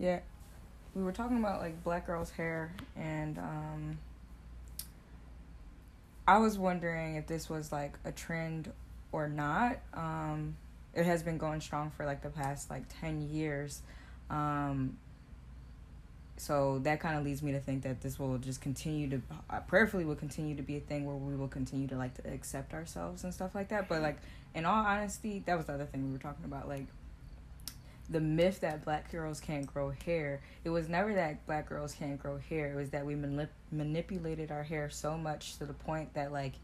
Yeah, we were talking about like black girls' hair, and um, I was wondering if this was like a trend or not. Um, it has been going strong for like the past like ten years. Um, so that kind of leads me to think that this will just continue to uh, prayerfully will continue to be a thing where we will continue to like to accept ourselves and stuff like that but like in all honesty that was the other thing we were talking about like the myth that black girls can't grow hair it was never that black girls can't grow hair it was that we manip- manipulated our hair so much to the point that like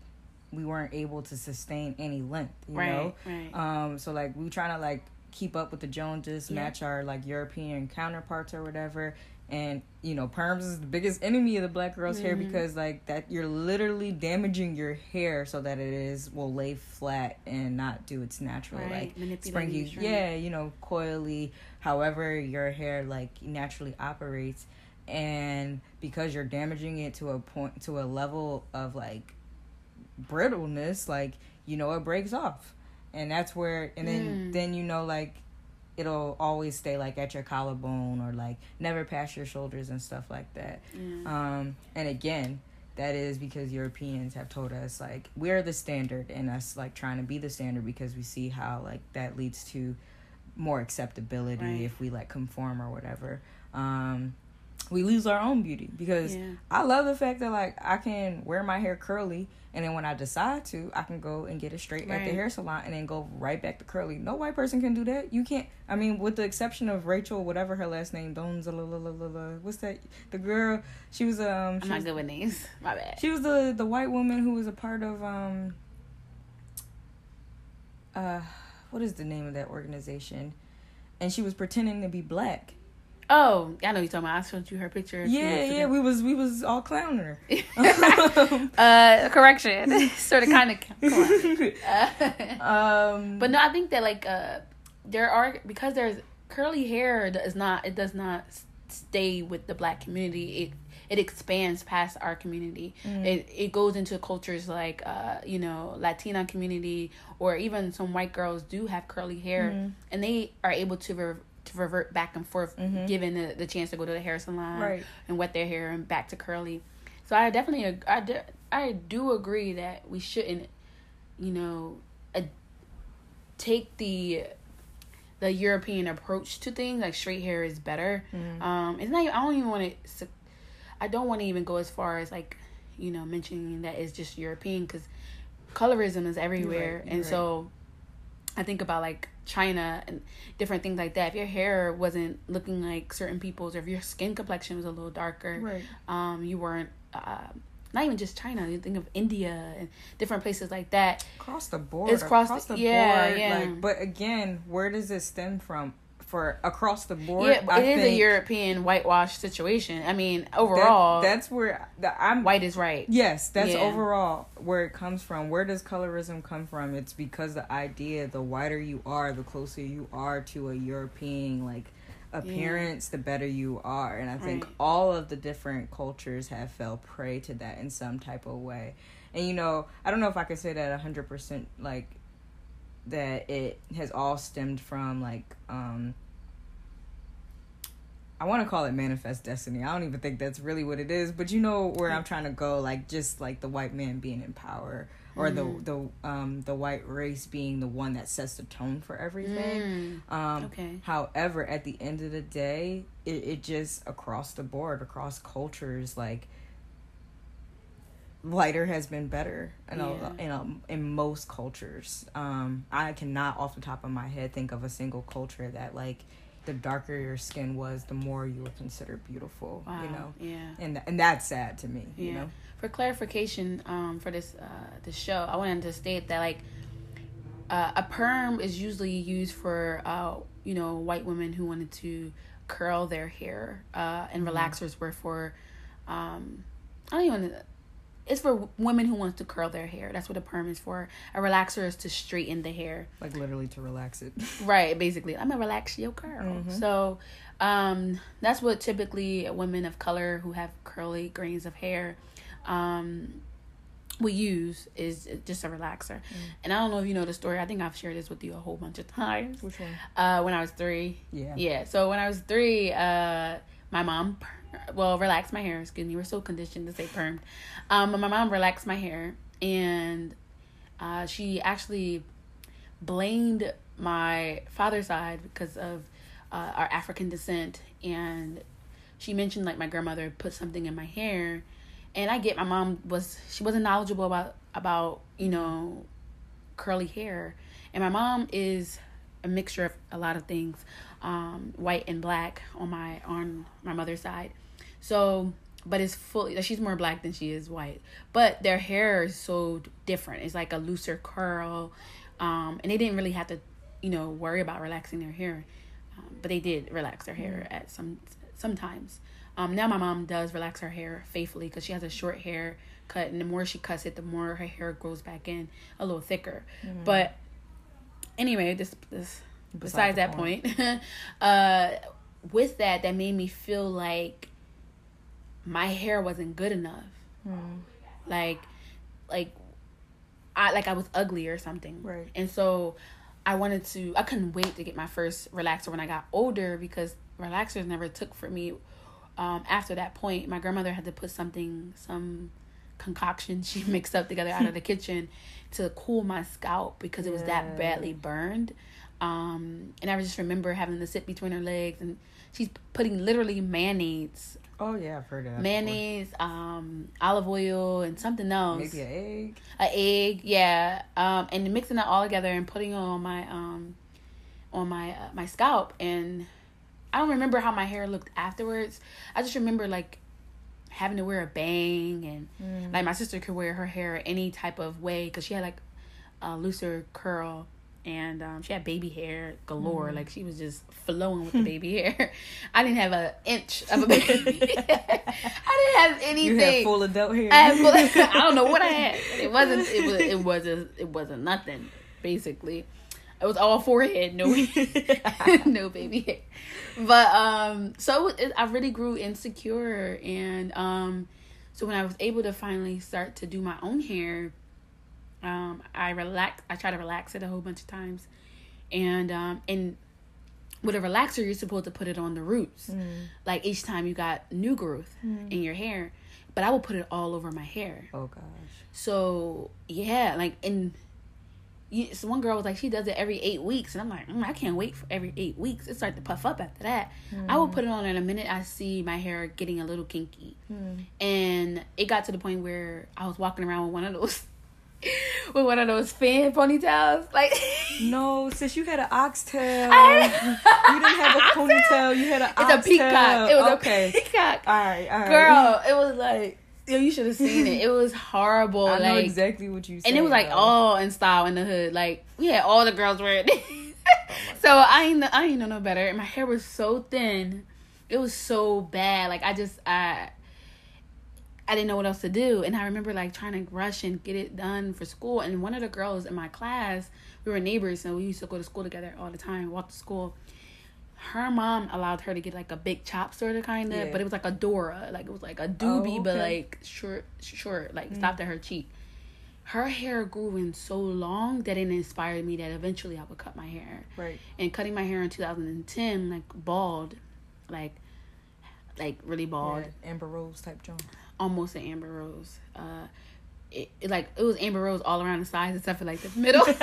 we weren't able to sustain any length you Right, know right. um so like we were trying to like keep up with the joneses Yeah. match our like european counterparts or whatever and you know perms is the biggest enemy of the black girl's hair Mhm. because like that you're literally damaging your hair so that it is will lay flat and not do its natural Right, like springy yeah you know coily. However your hair like naturally operates. And because you're damaging it to a point to a level of like brittleness like you know it breaks off. And that's where and then Mm. then you know like it'll always stay like at your collarbone or like never past your shoulders and stuff like that Yeah. um and again that is because europeans have told us like we're the standard and us like trying to be the standard because we see how like that leads to more acceptability Right. if we like conform or whatever um we lose our own beauty because Yeah. I love the fact that like I can wear my hair curly and then when I decide to, I can go and get it straight at the hair salon and then go right back to curly. No white person can do that. You can't. I mean, with the exception of Rachel, whatever her last name, Donza, la, la, la, la, la. what's that? The girl. She was um. I'm She not was, good with names. My bad. she was the the white woman who was a part of um. Uh, what is the name of that organization? And she was pretending to be black. Oh, I know you're talking about. I showed you her picture. Yeah, yeah, ago. we was we was all clowning her. uh, correction. sort of, kind of. Uh, um, but no, I think that like uh, there are because there's curly hair does not it does not stay with the black community. It it expands past our community. It it goes into cultures like uh you know Latina community or even some white girls do have curly hair and they are able to. Re- to revert back and forth, given the, the chance to go to the hair salon Right. and wet their hair and back to curly. So I definitely, I, de- I do agree that we shouldn't, you know, take the the European approach to things. Like straight hair is better. Um, it's not. I don't even want to. I don't want to even go as far as like, you know, mentioning that it's just European because colorism is everywhere, you're and right. so I think about like China and different things like that. If your hair wasn't looking like certain people's, or if your skin complexion was a little darker, Right. um, you weren't. Uh, not even just China. You think of India and different places like that. across the board. It's cross across the- the yeah, board. yeah. Like, but again, where does it stem from? For across the board, yeah, but it is a European whitewash situation. I mean, that- overall, that's where the, I'm. white is right. Yes, that's Yeah. overall where it comes from. Where does colorism come from? It's because the idea the whiter you are, the closer you are to a European like appearance, the better you are. And I think Right. all of the different cultures have fell prey to that in some type of way. And you know, I don't know if I could say that hundred percent like that it has all stemmed from like um I want to call it manifest destiny. I don't even think that's really what it is, but you know where I'm trying to go, like just like the white man being in power, or Mm-hmm. the the um the white race being the one that sets the tone for everything. Mm, Um, okay. However, at the end of the day, it, it just across the board, across cultures, like lighter has been better in a, Yeah. in a, in most cultures. Um, I cannot off the top of my head think of a single culture that like the darker your skin was, the more you were considered beautiful. Wow. You know, Yeah. and and that's sad to me. Yeah. You know, For clarification, um, for this uh this show, I wanted to state that like uh, a perm is usually used for uh you know white women who wanted to curl their hair, uh, and Mm-hmm. relaxers were for um I don't even. It's for women who wants to curl their hair. That's what a perm is for. A relaxer is to straighten the hair. like literally to relax it. Right, basically. I'm gonna relax your curl. Mm-hmm. So um that's what typically women of color who have curly grains of hair um we use is just a relaxer. And I don't know if you know the story. I think I've shared this with you a whole bunch of times. Which one? Uh, when I was three. Yeah. Yeah. So when I was three, uh, my mom, well, relaxed my hair. Excuse me. We're so conditioned to say permed. Um, my mom relaxed my hair, and uh, she actually blamed my father's side because of uh, our African descent, and she mentioned like my grandmother put something in my hair, and I get my mom was she wasn't knowledgeable about about you know curly hair, and my mom is a mixture of a lot of things, um, white and black on my on my mother's side, so but it's fully she's more black than she is white, but their hair is so different. It's like a looser curl, um, and they didn't really have to you know worry about relaxing their hair, um, but they did relax their hair at some sometimes. Um, now my mom does relax her hair faithfully because she has a short hair cut, and the more she cuts it, the more her hair grows back in a little thicker. But anyway, this this besides the that point, uh, with that, that made me feel like my hair wasn't good enough. Like, like I like I was ugly or something. Right. And so I wanted to I couldn't wait to get my first relaxer when I got older because relaxers never took for me. Um, after that point, my grandmother had to put something, some concoction she mixed up together out of the kitchen to cool my scalp because it was that badly burned. Um, and I just remember having to sit between her legs and she's putting literally mayonnaise, Oh yeah, I've heard of that. mayonnaise, um, olive oil, and something else. Maybe an egg. an egg, yeah, um, and mixing it all together and putting it on my um, on my uh, my scalp, and I don't remember how my hair looked afterwards. I just remember like having to wear a bang, and like my sister could wear her hair any type of way because she had like a looser curl. And um, she had baby hair galore, like she was just flowing with the baby hair. I didn't have an inch of a baby. Hair. I didn't have anything. You had full adult hair. I, have, full. I don't know what I had. It wasn't. It was. It wasn't. It wasn't nothing. Basically, it was all forehead. No, no baby hair. But um, so it, I really grew insecure, and um, so when I was able to finally start to do my own hair, um, I relax. I try to relax it a whole bunch of times, and um, and with a relaxer, you're supposed to put it on the roots. Like each time you got new growth in your hair, but I will put it all over my hair. oh gosh. So yeah, like and you, so one girl was like she does it every eight weeks, and I'm like mm, I can't wait for every eight weeks. It started to puff up after that. I will put it on in a minute. I see my hair getting a little kinky, and it got to the point where I was walking around with one of those. With one of those fan ponytails, like No, since you had an oxtail. I- you didn't have a ponytail. You had an it's oxtail. a peacock. It was okay. a peacock. All right, all right. Girl, it was like yo, you should have seen it. It was horrible. I know exactly what you said. and it was like all in style in the hood. Like we had all the girls wearing it. so I ain't I ain't know no better. And my hair was so thin. It was so bad. Like I just I I didn't know what else to do. And I remember like trying to rush and get it done for school. And one of the girls in my class, we were neighbors, so we used to go to school together all the time, walk to school. Her mom allowed her to get like a big chop sort of kind of, Yeah. but it was like a Dora, like it was like a doobie, oh, but okay. like short, short, like mm. stopped at her cheek her hair grew in so long that it inspired me that eventually I would cut my hair. Right. And cutting my hair in 2010, like bald, like like really bald, Yeah, Amber Rose type Joan. Almost an amber rose. Uh, it, it like it was amber rose all around the sides except for like the middle. Don't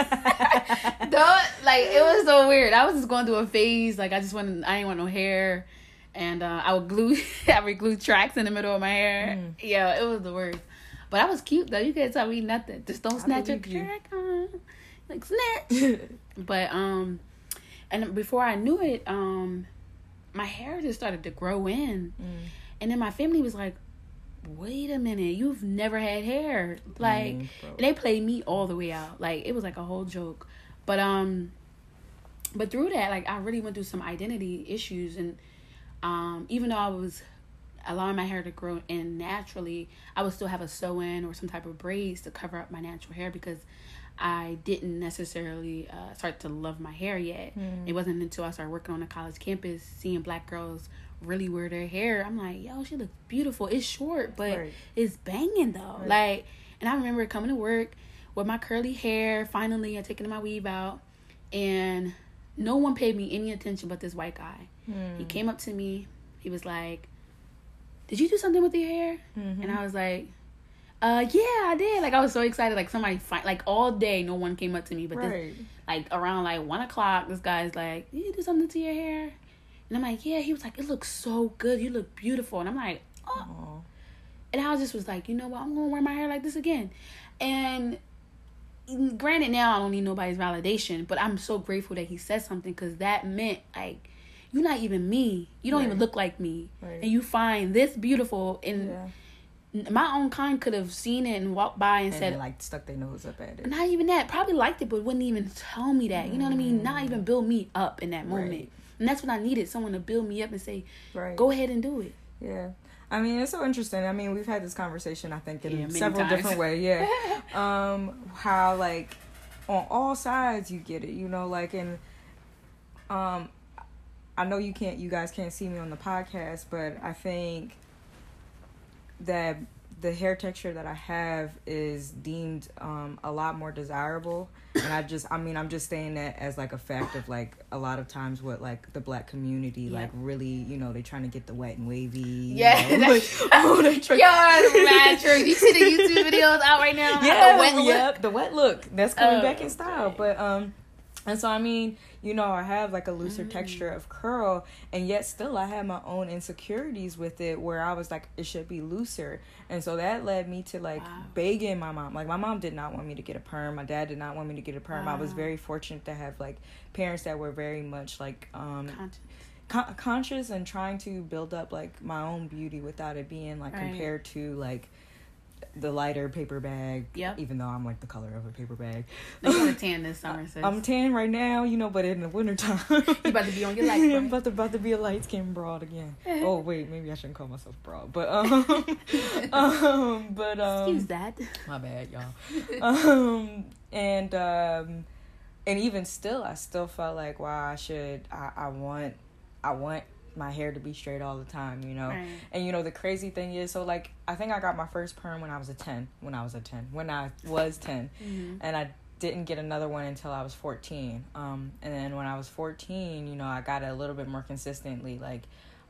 like it was so weird. I was just going through a phase. Like I just wanted, I didn't want no hair, and uh, I would glue, I would glue tracks in the middle of my hair. Yeah, it was the worst. But I was cute though. You can't tell me nothing. Just don't snatch your you. track on, like snatch. but um, and before I knew it, um, my hair just started to grow in, and then my family was like, "Wait a minute, you've never had hair." Like Mm, and they played me all the way out. Like it was like a whole joke. But um, but through that, like I really went through some identity issues, and um, even though I was allowing my hair to grow in naturally, I would still have a sew in or some type of braids to cover up my natural hair because I didn't necessarily uh, start to love my hair yet. It wasn't until I started working on a college campus, seeing black girls really wear their hair. I'm like, yo, she looks beautiful. It's short, but Right. it's banging though. Like, And I remember coming to work with my curly hair. Finally, I taken my weave out, and no one paid me any attention but this white guy. Hmm. He came up to me. He was like, "Did you do something with your hair?" Mhm. And I was like, "Uh, yeah, I did." Like I was so excited. Like somebody, like all day, no one came up to me. But this, like around like one o'clock, this guy's like, "Did you do something to your hair?" And I'm like, "Yeah." He was like, "It looks so good. You look beautiful." And I'm like, "Oh." Aw. And I just was like, you know what? I'm gonna wear my hair like this again. And granted, now I don't need nobody's validation, but I'm so grateful that he said something because that meant like you're not even me. You don't even look like me, Right. and you find this beautiful. And Yeah. my own kind could have seen it and walked by and, And said, like stuck their nose up at it. not even that. Probably liked it, but wouldn't even tell me that. You know what I mean? Not even mm. build me up in that moment. Right. And that's what I needed someone to build me up and say, Right. go ahead and do it. Yeah. I mean, it's so interesting. I mean, we've had this conversation, I think, in Yeah, several times. different ways. Yeah. um, how, like, on all sides you get it, you know, like, and, um, I know you can't, you guys can't see me on the podcast, but I think that the hair texture that I have is deemed um, a lot more desirable, and I just, I mean, I'm just saying that as like a fact of like a lot of times what like the black community Yeah. like really, you know, they're trying to get the wet and wavy. you Yeah, know, like, oh, they try- Yo, that's mad. You see the YouTube videos out right now? yeah, The wet look? yep, the wet look that's coming Oh, back in style. okay. But um, and so I mean, you know, I have like a looser Mm. texture of curl, and yet still I had my own insecurities with it, where I was like, it should be looser, and so that led me to like Wow. begging my mom. Like my mom did not want me to get a perm. My dad did not want me to get a perm. I was very fortunate to have like parents that were very much like um Conscious. con- conscious and trying to build up like my own beauty without it being like Right. compared to like the lighter paper bag. Yep. Even though I'm like the color of a paper bag. Gonna tan this summer, sis. I'm tan right now, you know, but in the wintertime. You about to be on your light, I'm about to, about to be a light skinned broad again. oh wait, maybe I shouldn't call myself broad, but um, um, but um, Excuse that. my bad, y'all. um, and um, and even still, I still felt like, wow, I should, I, I want, I want my hair to be straight all the time, you know. Right. And you know the crazy thing is, so like I think I got my first perm when I was a ten. When I was a ten. When I was 10 Mhm. and I didn't get another one until I was fourteen. Um, and then when I was fourteen, you know, I got it a little bit more consistently, like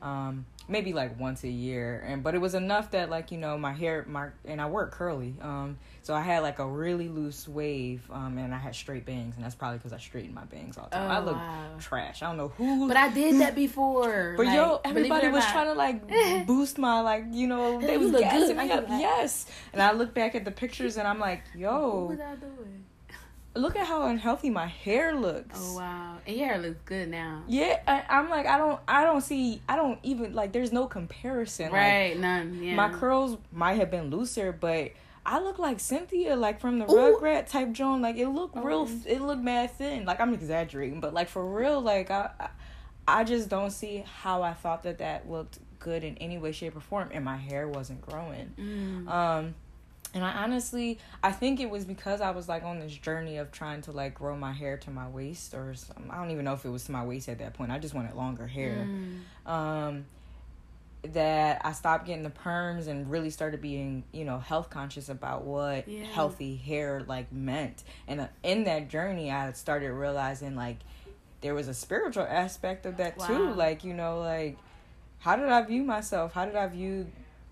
um, maybe like once a year. And but it was enough that like you know my hair, my and I work curly. Um, so I had like a really loose wave. Um, and I had straight bangs, and that's probably because I straightened my bangs all the time. Oh, I look wow. trash. I don't know who. But I did that before. But Like, yo, everybody was not. trying to like boost my like you know they was gassing me I up. Yes, and I look back at the pictures and I'm like, What yo, was I doing? Look at how unhealthy my hair looks. Oh wow, and your hair looks good now. Yeah, I, I'm like I don't I don't see I don't even like there's no comparison. Like, Right, none. Yeah. my curls might have been looser, but I look like Cynthia, like from the Ooh. Rugrat type Joan. Like it looked real, it looked mad thin. Like I'm exaggerating, but like for real, like I, I- I just don't see how I thought that that looked good in any way, shape, or form, and my hair wasn't growing. Mm. Um, and I honestly, I think it was because I was like on this journey of trying to like grow my hair to my waist, or some, I don't even know if it was to my waist at that point. I just wanted longer hair Mm. um that I stopped getting the perms and really started being, you know, health conscious about what Yeah. healthy hair like meant. And uh, in that journey, I started realizing like there was a spiritual aspect of that too. Like, you know, like how did I view myself? How did I view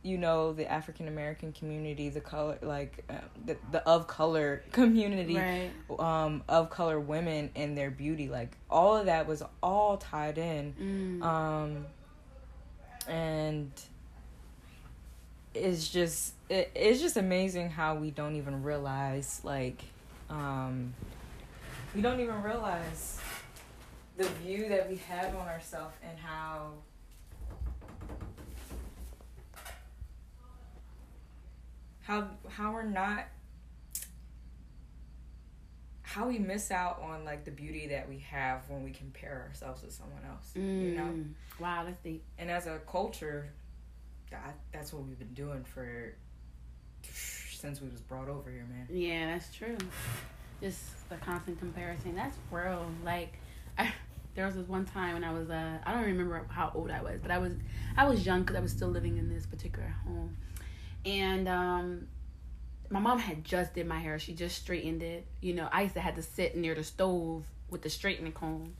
you know the African American community, the color, like uh, the the of color community, Right. um, of color women and their beauty, like all of that was all tied in Mm. um and it's just it, it's just amazing how we don't even realize like um we don't even realize the view that we have on ourselves and how how how we're not how we miss out on like the beauty that we have when we compare ourselves with someone else you know Mm. Wow, that's deep. and as a culture that that's what we've been doing for since we was brought over here man Yeah, that's true. Just the constant comparison. That's real. Like, I, there was this one time when I was uh, I don't remember how old I was, but I was I was young because I was still living in this particular home, and um, my mom had just did my hair. She just straightened it. You know, I used to have to sit near the stove with the straightening comb.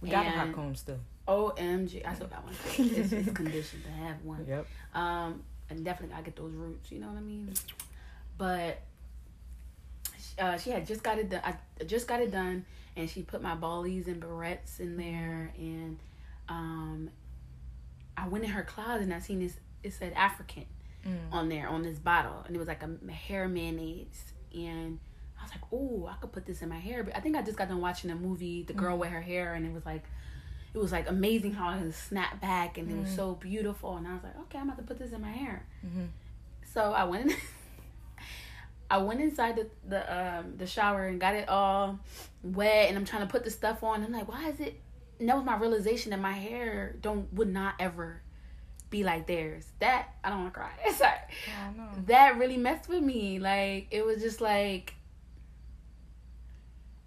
We got a hot comb still. OMG, I still got one. it's, it's conditioned to have one. Yep. Um, and definitely gotta get those roots. You know what I mean? But uh, she had just got it done. I just got it done, and she put my ballies and barrettes in there, and um, I went in her closet and I seen this. It said African mm. on there on this bottle, and it was like a hair mayonnaise, and I was like, oh, I could put this in my hair. But I think I just got done watching a movie, The Girl mm. with Her Hair, and it was like, it was like amazing how it snapped back and mm. it was mm. so beautiful. And I was like, okay, I'm about to put this in my hair. Mm-hmm. So I went. In, I went inside the the um the shower and got it all wet, and I'm trying to put the stuff on. I'm like, why is it? And that was my realization that my hair don't would not ever be like theirs. That I don't want to cry. Sorry. Oh, no. That really messed with me. Like it was just like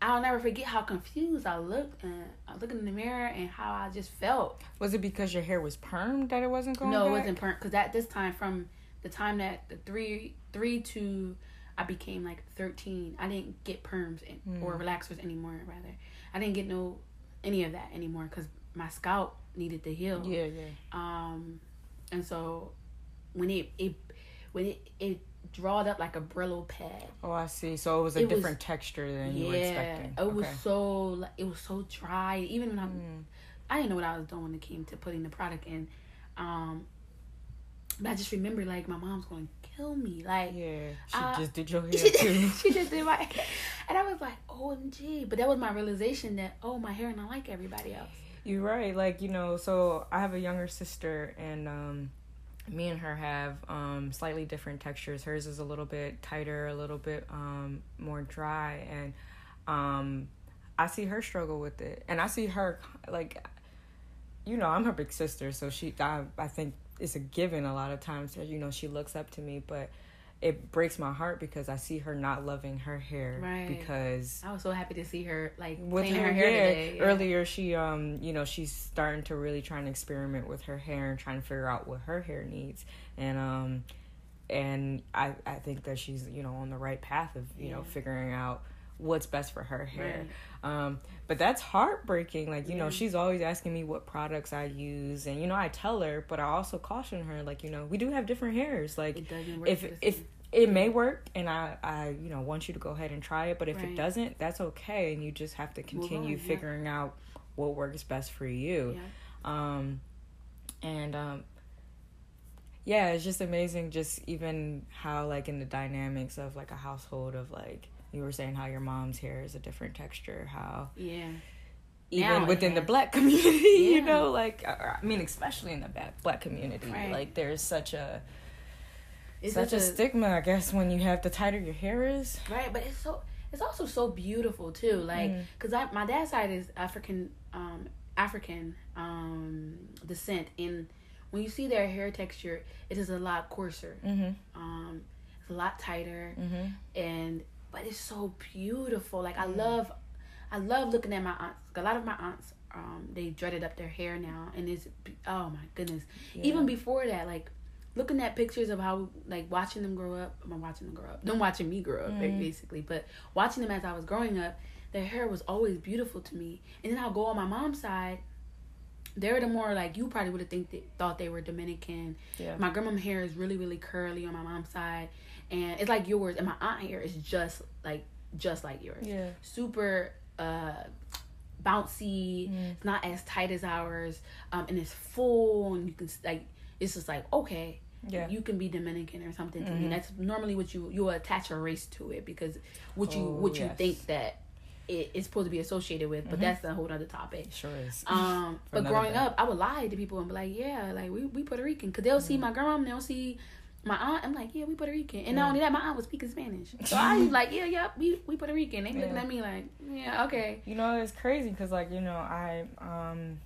I'll never forget how confused I looked and I looked in the mirror and how I just felt. Was it because your hair was permed that it wasn't going? No, back? it wasn't permed because at this time, from the time that the three three to I became like thirteen, I didn't get perms in, mm. or relaxers anymore. Rather, I didn't get no any of that anymore because my scalp needed to heal. Yeah, yeah. Um, and so when it it when it it drawed up like a Brillo pad. Oh, I see. So it was a it different was, texture than yeah, you were expecting. It was so like, it was so dry. Even when I mm. I didn't know what I was doing when it came to putting the product in. Um, but I just remember like my mom's going to kill me. Like yeah, she uh, just did your hair too. she just did my, and I was like, OMG! But that was my realization that oh, my hair not like everybody else. You're right. Like you know, so I have a younger sister, and um, me and her have um, slightly different textures. Hers is a little bit tighter, a little bit um, more dry, and um, I see her struggle with it, and I see her like, you know, I'm her big sister, so she, I, I think it's a given a lot of times you know she looks up to me, but it breaks my heart because I see her not loving her hair right. because I was so happy to see her like with her, her, hair today. Yeah. Earlier, she um you know she's starting to really try and experiment with her hair and trying to figure out what her hair needs and um and I I think that she's you know on the right path of you yeah. know figuring out what's best for her hair. Right. Um, but that's heartbreaking. Like, you yeah. know, she's always asking me what products I use and you know, I tell her, but I also caution her like, you know, we do have different hairs. Like if if it may work and I, I you know want you to go ahead and try it but if right. it doesn't that's okay and you just have to continue on, figuring yeah. out what works best for you yeah. um and um yeah it's just amazing just even how like in the dynamics of like a household of like you were saying how your mom's hair is a different texture how yeah even now, within the black community yeah. you know like i mean especially in the black black community right. like there's such a it's such a, a, stigma, I guess, when you have the tighter your hair is. Right, but it's so it's also so beautiful too. Like, mm. cause I my dad's side is African, um, African um descent, and when you see their hair texture, it is a lot coarser. Mm-hmm. Um, it's a lot tighter, mm-hmm. and but it's so beautiful. Like I mm. love, I love looking at my aunts. A lot of my aunts, um, they dreaded up their hair now, and it's oh my goodness. Yeah. Even before that, like looking at pictures of how like watching them grow up i'm watching them grow up them watching me grow up mm. basically but watching them as i was growing up their hair was always beautiful to me and then i'll go on my mom's side they're the more like you probably would have think that, thought they were dominican yeah. my grandma's hair is really really curly on my mom's side and it's like yours and my aunt here is just like just like yours yeah super uh bouncy mm. it's not as tight as ours um and it's full and you can like it's just like okay yeah. you can be Dominican or something. Mm-hmm. That's normally what you you attach a race to it because what you oh, what you yes. think that it is supposed to be associated with, but mm-hmm. that's a whole other topic. Sure is. Um, but growing day. up, I would lie to people and be like, "Yeah, like we we Puerto Rican," because they'll mm-hmm. see my grandma, they'll see my aunt. I'm like, "Yeah, we Puerto Rican," and not only that, my aunt was speaking Spanish, so I was like, "Yeah, yeah, we we Puerto Rican." They yeah. looking at me like, "Yeah, okay." You know, it's crazy because like you know I um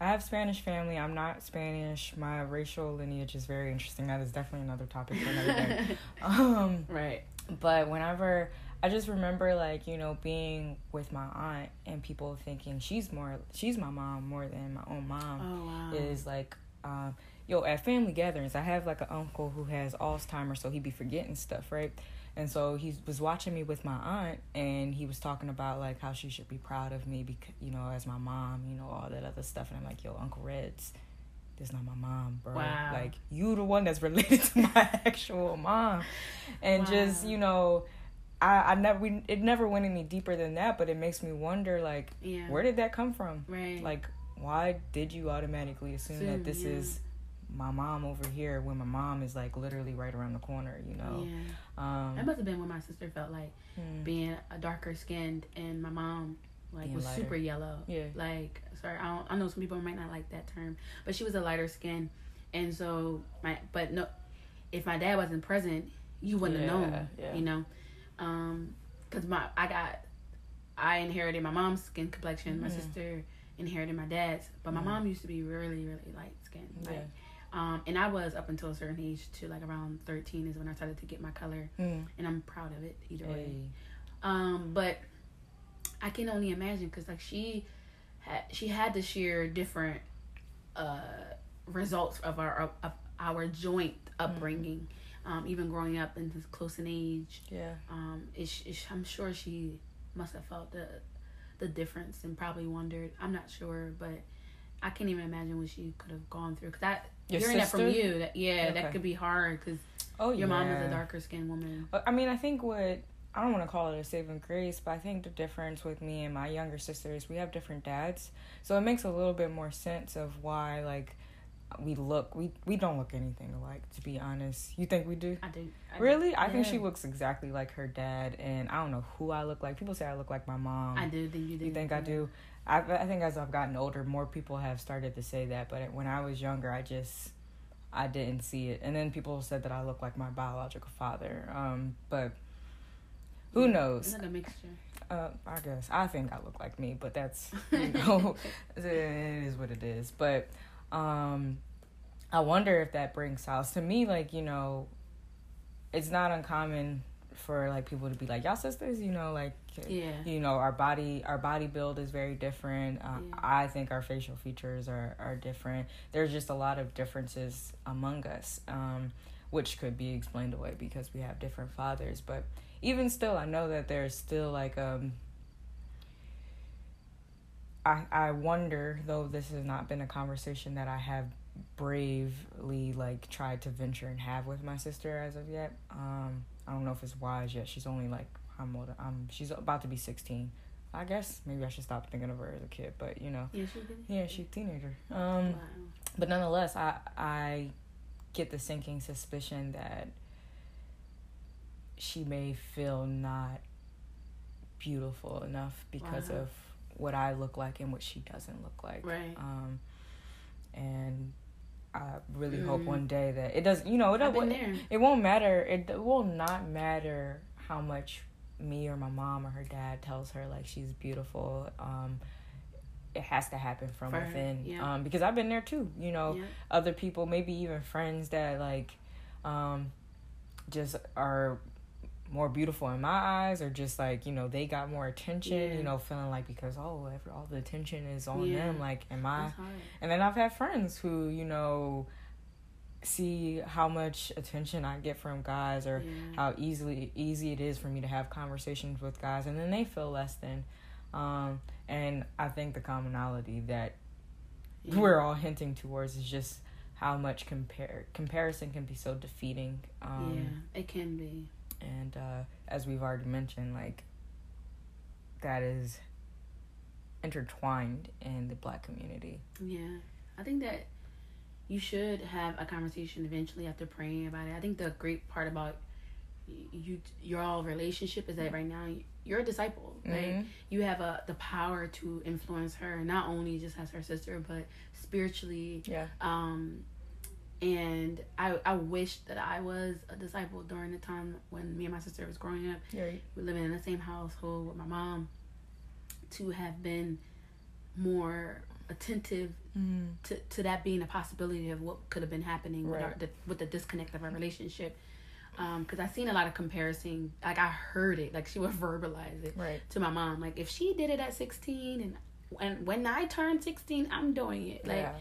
I have Spanish family. I'm not Spanish. My racial lineage is very interesting. That is definitely another topic for another day. um, right. But whenever I just remember, like you know, being with my aunt and people thinking she's more, she's my mom more than my own mom. Oh wow. Is like, um, yo, at family gatherings, I have like an uncle who has Alzheimer's, so he'd be forgetting stuff, right? And so he was watching me with my aunt, and he was talking about like how she should be proud of me, because you know, as my mom, you know, all that other stuff. And I'm like, yo, Uncle Reds, this not my mom, bro. Wow. Like you, the one that's related to my actual mom, and Wow. just you know, I I never we, it never went any deeper than that, but it makes me wonder like Yeah. where did that come from? Right. Like why did you automatically assume that this yeah. is my mom over here when my mom is like literally right around the corner? You know. Yeah. Um, That must have been what my sister felt like hmm. being a darker skinned and my mom like was lighter. super yellow. Yeah. Like sorry, I don't, I know some people might not like that term, but she was a lighter skin, and so my but no, if my dad wasn't present, you wouldn't have known. Yeah, yeah. You know, um, cause my I got I inherited my mom's skin complexion. My Mhm. sister inherited my dad's, but my Mhm. mom used to be really really light skinned. Like, Yeah. Um, and I was up until a certain age to like around thirteen is when I started to get my color, Mm. and I'm proud of it either way. Um, but I can only imagine because like she had she had to share different uh results of our of our joint upbringing. Um, even growing up in this close in age, Yeah. um, it's, it's, I'm sure she must have felt the the difference and probably wondered. I'm not sure, but I can't even imagine what she could have gone through. Cause that Your hearing that from you, that yeah, Okay. that could be hard. Cause Oh, your mom is a darker skinned woman. I mean, I think what I don't want to call it a saving grace, but I think the difference with me and my younger sister is we have different dads, so it makes a little bit more sense of why like we look we we don't look anything alike. To be honest, you think we do? I do. I do. Really, I think Yeah. she looks exactly like her dad, and I don't know who I look like. People say I look like my mom. I do think you do. You think I do? I I think as I've gotten older, more people have started to say that. But when I was younger, I just I didn't see it. And then people said that I look like my biological father. Um, but who knows? like a mixture. Uh, I guess I think I look like me, but that's you know it is what it is. But um, I wonder if that brings solace to me. Like you know, it's not uncommon for like people to be like y'all sisters. You know, like Yeah. you know our body our body build is very different uh, Yeah. i think our facial features are, are different there's just a lot of differences among us um, which could be explained away because we have different fathers but even still i know that there's still like um i i wonder though this has not been a conversation that i have bravely like tried to venture and have with my sister as of yet um i don't know if it's wise yet. She's only like i'm older um she's about to be 16 i guess maybe i should stop thinking of her as a kid but you know. Yeah, yeah she's a teenager. Um Wow. but nonetheless i i get the sinking suspicion that she may feel not beautiful enough because Wow. of what i look like and what she doesn't look like. Right. um and i really hope Mm. one day that it does you know it, I've been won't- there. it won't matter it will not matter how much me or my mom or her dad tells her like she's beautiful um it has to happen from For within yeah. um because i've been there too you know Yeah. other people maybe even friends that like um just are more beautiful in my eyes or just like you know they got more attention Yeah. you know feeling like because oh every, all the attention is on Yeah. them like am i and then I've had friends who, you know, see how much attention I get from guys or Yeah. how easily easy it is for me to have conversations with guys and then they feel less than. Um, and I think the commonality that we're all hinting towards is just how much compare comparison can be so defeating. Um yeah, it can be. And uh as we've already mentioned, like that is intertwined in the black community. Yeah, I think that you should have a conversation eventually after praying about it. I think the great part about you your all relationship is that right now you're a disciple, right? Mhm. You have a the power to influence her, not only just as her sister, but spiritually. Yeah. Um, and I I wish that I was a disciple during the time when me and my sister was growing up. Yeah. we living in the same household with my mom to have been more attentive Mm. to, to that being a possibility of what could have been happening with, our, the, with the disconnect of our relationship because i seen a lot of comparison like i heard it like she would verbalize it Right. to my mom like if she did it at 16 and and when i turned 16 i'm doing it like yeah.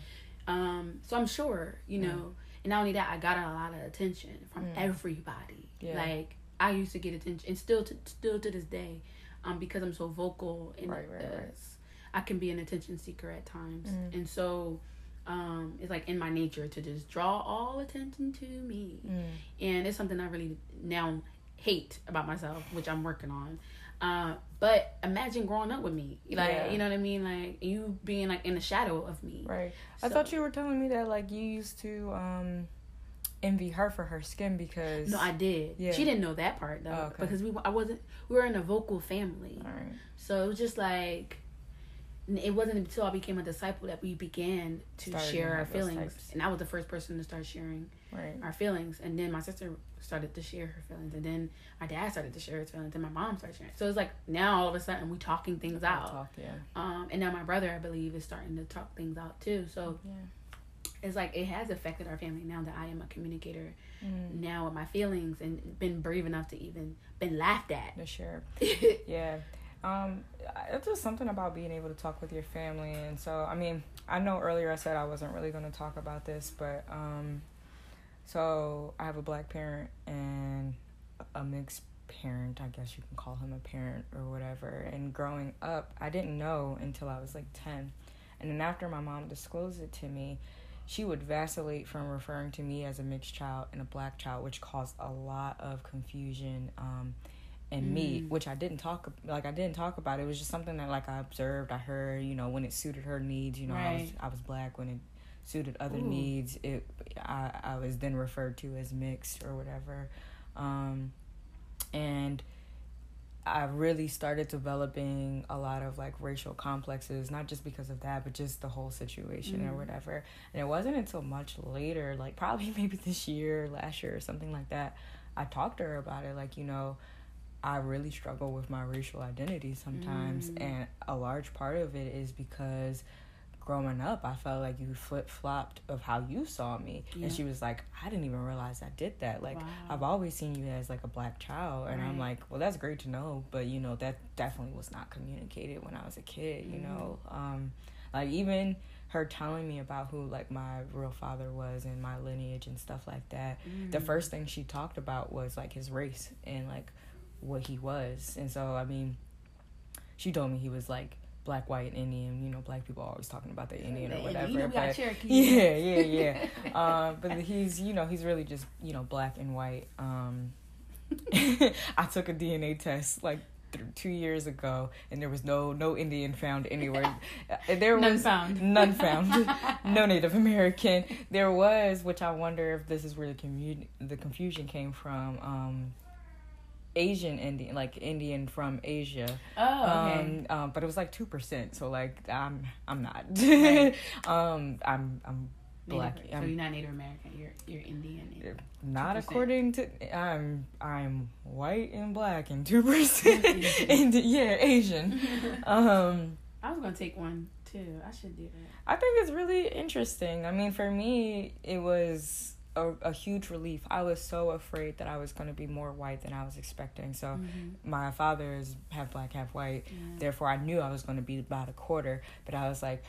Um, so I'm sure, you Mm. know, and not only that, I got a lot of attention from Mm. everybody. Yeah. Like I used to get attention, and still, to, still to this day, um, because I'm so vocal and Right, right, uh, right. I can be an attention seeker at times, Mm. and so. Um, it's like in my nature to just draw all attention to me, Mm. and it's something I really now hate about myself, which I'm working on. Uh, but imagine growing up with me, like Yeah. you know what I mean, like you being like in the shadow of me. Right. I thought you were telling me that like you used to um envy her for her skin because No, I did. Yeah. She didn't know that part though, Oh, okay. because we I wasn't we were in a vocal family, All right. so it was just like it wasn't until I became a disciple that we began to Started share our feelings, and I was the first person to start sharing Right. our feelings, and then my sister started to share her feelings, and then my dad started to share his feelings, and my mom started sharing. So it's like now all of a sudden we talking things out, Talk, yeah. um, and now my brother I believe is starting to talk things out too. So Yeah. it's like it has affected our family now that I am a communicator Mm. now with my feelings and been brave enough to even been laughed at. The share. Yeah. Um, it's just something about being able to talk with your family, and so I mean, I know earlier I said I wasn't really going to talk about this, but um, so I have a black parent and a mixed parent. I guess you can call him a parent or whatever. And growing up, I didn't know until I was like ten, and then after my mom disclosed it to me. She would vacillate from referring to me as a mixed child and a black child, which caused a lot of confusion. Um, and me, Mm. which I didn't talk like I didn't talk about. It was just something that like I observed, I heard, you know, when it suited her needs. You know, I was I was black when it suited other Ooh. needs. It I I was then referred to as mixed or whatever, um, and I really started developing a lot of like racial complexes, not just because of that, but just the whole situation or Mm. whatever. And it wasn't until much later, like probably maybe this year, last year, or something like that, I talked to her about it. Like, you know, I really struggle with my racial identity sometimes, Mm. and a large part of it is because growing up, I felt like you flip flopped of how you saw me. Yeah. And she was like, I didn't even realize I did that. Like, Wow. I've always seen you as like a black child. And I'm like, well, that's great to know. But, you know, that definitely was not communicated when I was a kid, you Mhm. know? Um, like, even her telling me about who like my real father was and my lineage and stuff like that the Mm. first thing she talked about was like his race and like what he was. And so i mean she told me he was like black white indian. You know black people are always talking about the indian or And whatever you know but Cherokee. yeah yeah yeah. Um but he's you know he's really just you know black and white. Um i took a dna test like th- two years ago and there was no no indian found anywhere. Uh, there None was found. none found. No native american. There was which i wonder if this is where the commu- the confusion came from. Um asian indian like indian from asia Oh, okay. um, um, but it was like two percent. So like I'm I'm not. Right. um, I'm I'm black. Native, so I'm you're not Native American. You're you're Indian. not 2%. according to I'm I'm white and black and two percent and yeah Asian. Um, I was gonna take one too. I should do that. I think it's really interesting. I mean, for me, it was a, a huge relief. I was so afraid that I was going to be more white than I was expecting. So Mhm. my father is half black, half white. Yeah. Therefore, I knew I was going to be about a quarter. But I was like,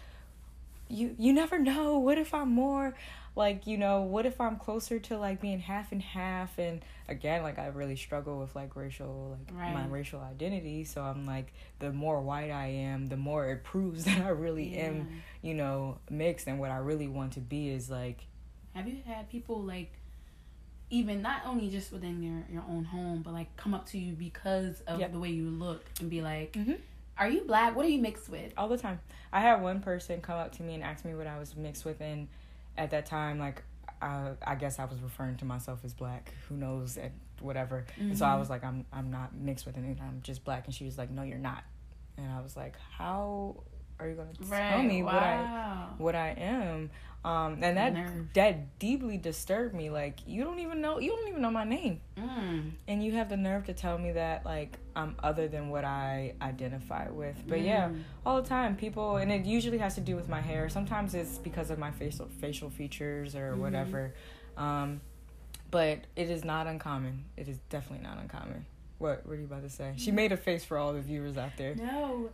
you you never know. What if I'm more like you know? What if I'm closer to like being half and half? And again, like I really struggle with like racial like my racial identity. So I'm like, the more white I am, the more it proves that I really am you know mixed. And what I really want to be is like Have you had people like, even not only just within your your own home, but like come up to you because of Yep. the way you look and be like, Mhm. "Are you black? What are you mixed with?" all the time. I had one person come up to me and ask me what I was mixed with, and at that time, like, I, I guess I was referring to myself as black. Who knows? And whatever. And so I Mhm. was like, I'm I'm not mixed with anything. I'm just black. And she was like, No, you're not. And I was like, How are you gonna tell me what I what I am? Um, and that Nerve. that deeply disturbed me. Like, you don't even know you don't even know my name. Mm. and you have the nerve to tell me that like I'm other than what I identify with. But yeah, Mm. all the time people and it usually has to do with my hair. Sometimes it's because of my facial facial features or Mhm. whatever. Um but it is not uncommon. It is definitely not uncommon. What what are you about to say? She made a face for all the viewers out there. No.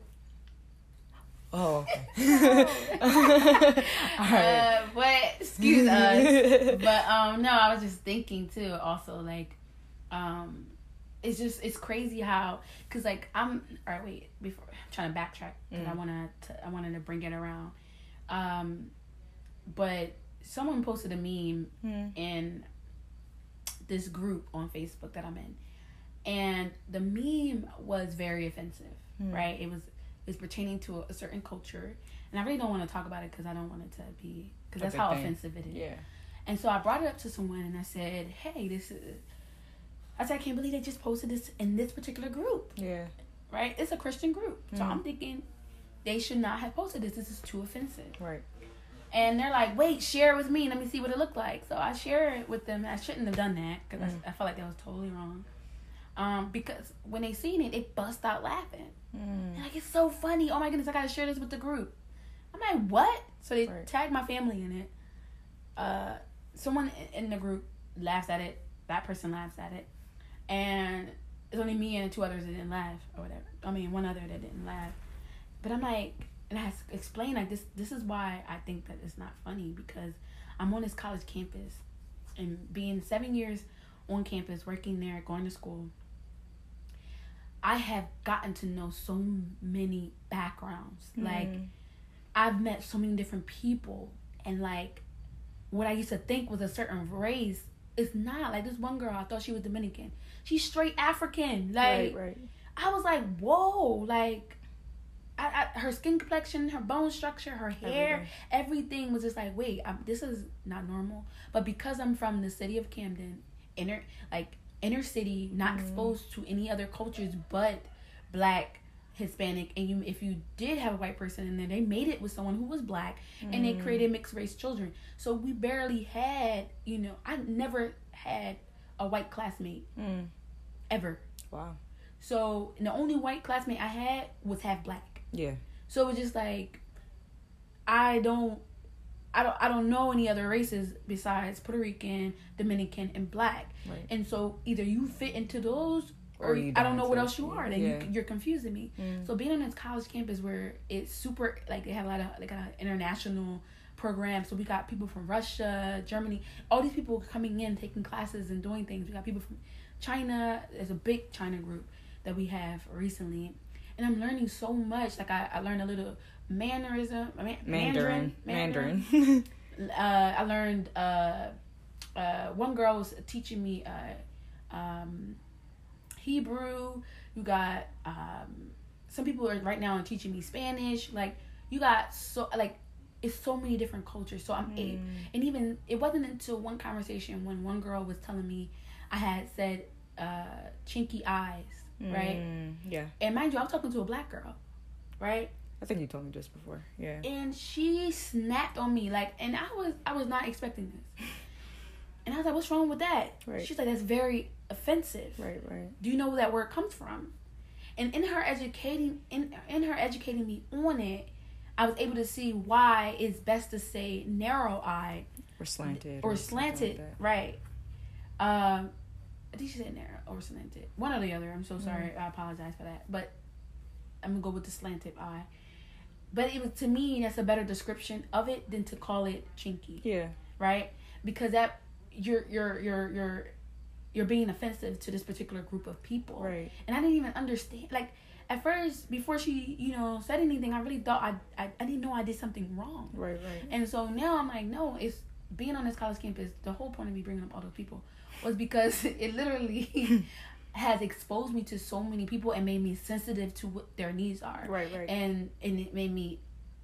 Oh, okay. uh, but excuse us. But um, no, I was just thinking too. Also, like, um, it's just it's crazy how because like I'm all right. Wait, before I'm trying to backtrack because I Mm. wanna to, I wanted to bring it around. Um, but someone posted a meme Hmm. in this group on Facebook that I'm in, and the meme was very offensive. Hmm. Right? It was was pertaining to a, a certain culture, and I really don't want to talk about it because I don't want it to be because that's how thing. offensive it is. Yeah. And so I brought it up to someone and I said, "Hey, this is." I said, "I can't believe they just posted this in this particular group, Yeah. right? It's a Christian group, so Mhm. I'm thinking they should not have posted this. This is too offensive." Right. And they're like, "Wait, share it with me. Let me see what it looked like." So I share it with them. I shouldn't have done that because Mm. I, I felt like that was totally wrong. Um, because when they seen it, they bust out laughing. Mm. Like, it's so funny. Oh my goodness, I gotta share this with the group. I'm like, what? So they Right. tagged my family in it. Uh, someone in the group laughs at it. That person laughs at it, and it's only me and two others that didn't laugh or whatever. I mean, one other that didn't laugh. But I'm like, and I s- explain like this. This is why I think that it's not funny because I'm on this college campus, and being seven years on campus, working there, going to school. I have gotten to know so many backgrounds. Like Mm. I've met so many different people and like what I used to think was a certain race is not. Like this one girl, I thought she was Dominican. She's straight African. Like right. Right. I was like, whoa, like I, I, her skin complexion, her bone structure, her hair, everything, was just like, wait, i this is not normal. But because I'm from the city of Camden, inner like inner city, not Mhm. exposed to any other cultures but black, Hispanic, and you if you did have a white person in there, they made it with someone who was black, and they created mixed race children. So we barely had, you know, I never had a white classmate Mm. ever. Wow. So the only white classmate I had was half black. Yeah. So it was just like I don't I don't I don't know any other races besides Puerto Rican, Dominican, and black. Right. And so either you fit into those or, Or you I don't know what else you are. Then Yeah. you, you're confusing me. Mm. So being on this college campus where it's super like they have a lot of like an international program. So we got people from Russia, Germany, all these people coming in, taking classes and doing things. We got people from China. There's a big China group that we have recently. And I'm learning so much. Like I, I learned a little mannerism, man, Mandarin. Mandarin. Mandarin. Uh, I learned uh, uh, one girl was teaching me uh, um, Hebrew. You got um, some people are right now are teaching me Spanish. Like you got so like it's so many different cultures. So I'm Mm. and even it wasn't until one conversation when one girl was telling me I had said uh, chinky eyes, right? Mm. Yeah. And mind you, I was talking to a black girl, right? I think you told me just before. Yeah. and she snapped on me like and i was i was not expecting this and i was like what's wrong with that Right. she's like that's very offensive Right. Right. do you know where that word comes from and in her educating in in her educating me on it i was able to see why it's best to say narrow-eyed Or slanted. or like slanted that. right um i think she said narrow or slanted one or the other i'm so Mm. sorry i apologize for that but i'm gonna go with the slanted eye but it was to me that's a better description of it than to call it chinky Yeah. right because that you're you're you're you're you're being offensive to this particular group of people Right. and i didn't even understand like at first before she you know said anything i really thought i i, I didn't know i did something wrong Right. Right. and so now I'm like, no, it's being on this college campus. The whole point of me bringing up all those people was because it literally has exposed me to so many people and made me sensitive to what their needs are, Right. Right. and and it made me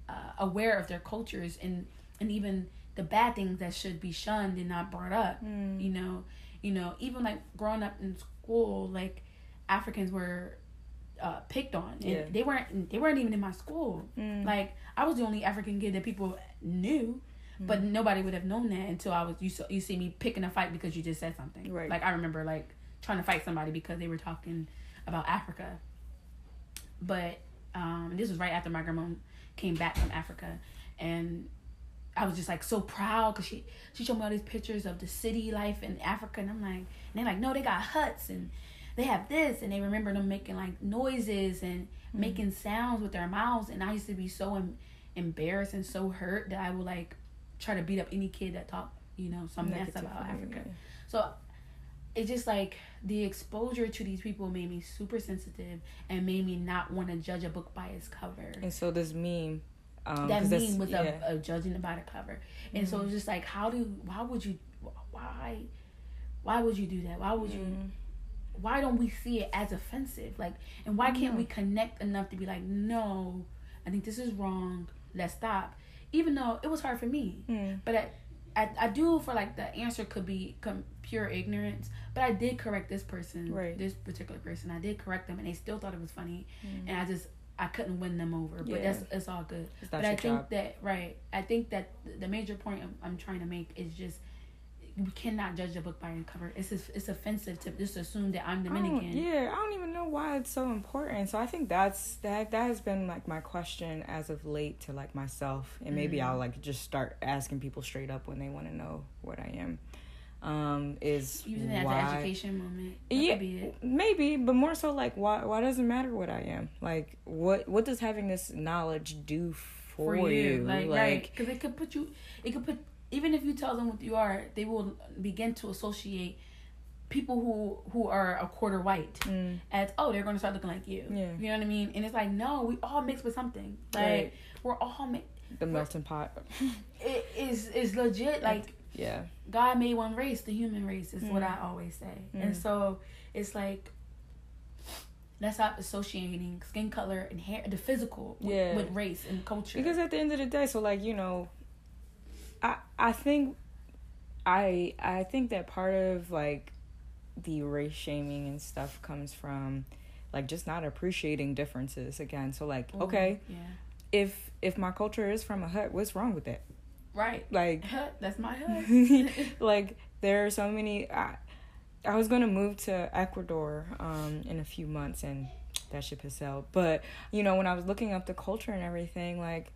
uh, aware of their cultures and and even the bad things that should be shunned and not brought up. Mm. You know, you know, even like growing up in school, like Africans were uh, picked on, and Yeah. they weren't they weren't even in my school. Mm. Like I was the only African kid that people knew, but Mm. nobody would have known that until I was you saw, you see me picking a fight because you just said something. Right. Like I remember like trying to fight somebody because they were talking about Africa. But um this was right after my grandma came back from Africa and I was just like so proud because she she showed me all these pictures of the city life in Africa and I'm like and they're like no they got huts and they have this and they remember them making like noises and making sounds with their mouths, and I used to be so em- embarrassed and so hurt that I would like try to beat up any kid that talked, you know, some mess about Africa. yeah. So it's just like the exposure to these people made me super sensitive and made me not want to judge a book by its cover. And so this meme, um, that meme was yeah. Mm-hmm. a, a judging by the cover, and so it's just like, how do, why would you, why, why would you do that? Why would you? Mhm. Why don't we see it as offensive? Like, and why can't we connect enough to be like, no, I think this is wrong. Let's stop. Even though it was hard for me, Mm. but I, I, I do for like the answer could be com- pure ignorance. But I did correct this person, Right. this particular person. I did correct them, and they still thought it was funny, mm. and I just I couldn't win them over. But. Yeah. that's it's all good. It's but I think job. that right. I think that the major point I'm, I'm trying to make is just we cannot judge a book by its cover. It's it's offensive to just assume that I'm I don't- Dominican. yeah, I don't even know why it's so important. So I think that's that that has been like my question as of late to like myself, and maybe Mhm. I'll like just start asking people straight up when they want to know what I am. Um, is Using as why an education moment. That yeah, maybe, but more so like why why does it matter what I am? Like what what does having this knowledge do for, for you, you? like? Because it could put you. It could put even if you tell them what you are, they will begin to associate people who who are a quarter white Mm, as oh they're going to start looking like you. Yeah. You know what I mean? And it's like no, we all mixed with something. Like Right. we're all mixed. the melting pot. It is is legit. Like Yeah. God made one race, the human race is what Mm. I always say. Mm. And so it's like let's stop associating skin color and hair, the physical, with, Yeah. with race and culture. Because at the end of the day, so like you know, I I think I I think that part of like the race shaming and stuff comes from like just not appreciating differences again. So like Ooh, okay, yeah, if if my culture is from a hut, what's wrong with that? right. Like That's my hut. like there are so many I, I was gonna move to Ecuador um in a few months and that ship has sailed. But you know, when I was looking up the culture and everything, like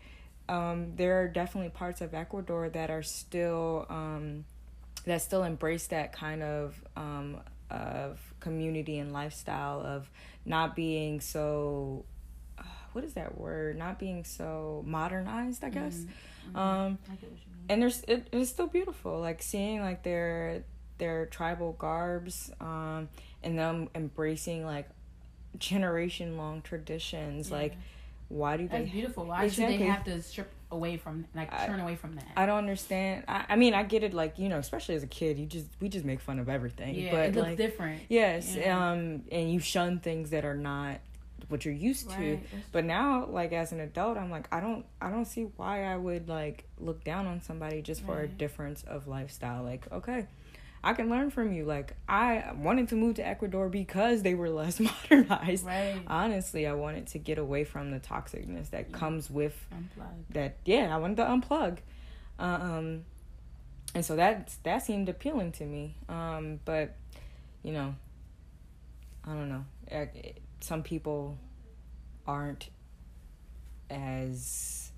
um there are definitely parts of Ecuador that are still um that still embrace that kind of um of community and lifestyle of not being so uh, what is that word? Not being so modernized, I guess. Mhm. Um I get what you mean. and there's it, it's still beautiful like seeing like their their tribal garbs um and them embracing like generation long traditions Yeah. like why do they? That's beautiful. Why should Exactly. they have to strip away from like I- turn away from that? i don't understand I, I mean i get it like you know especially as a kid you just we just make fun of everything yeah, but it looks like different. yes Yeah. um and you shun things that are not what you're used to That's- But now, like as an adult, I'm like, I don't, I don't see why I would like look down on somebody just for a difference of lifestyle. Like, okay, I can learn from you. Like, I wanted to move to Ecuador because they were less modernized. Right. Honestly, I wanted to get away from the toxicness that Yeah. comes with Unplugged. that. Yeah, I wanted to unplug. Um, and so that that seemed appealing to me. Um, but you know, I don't know. Some people aren't as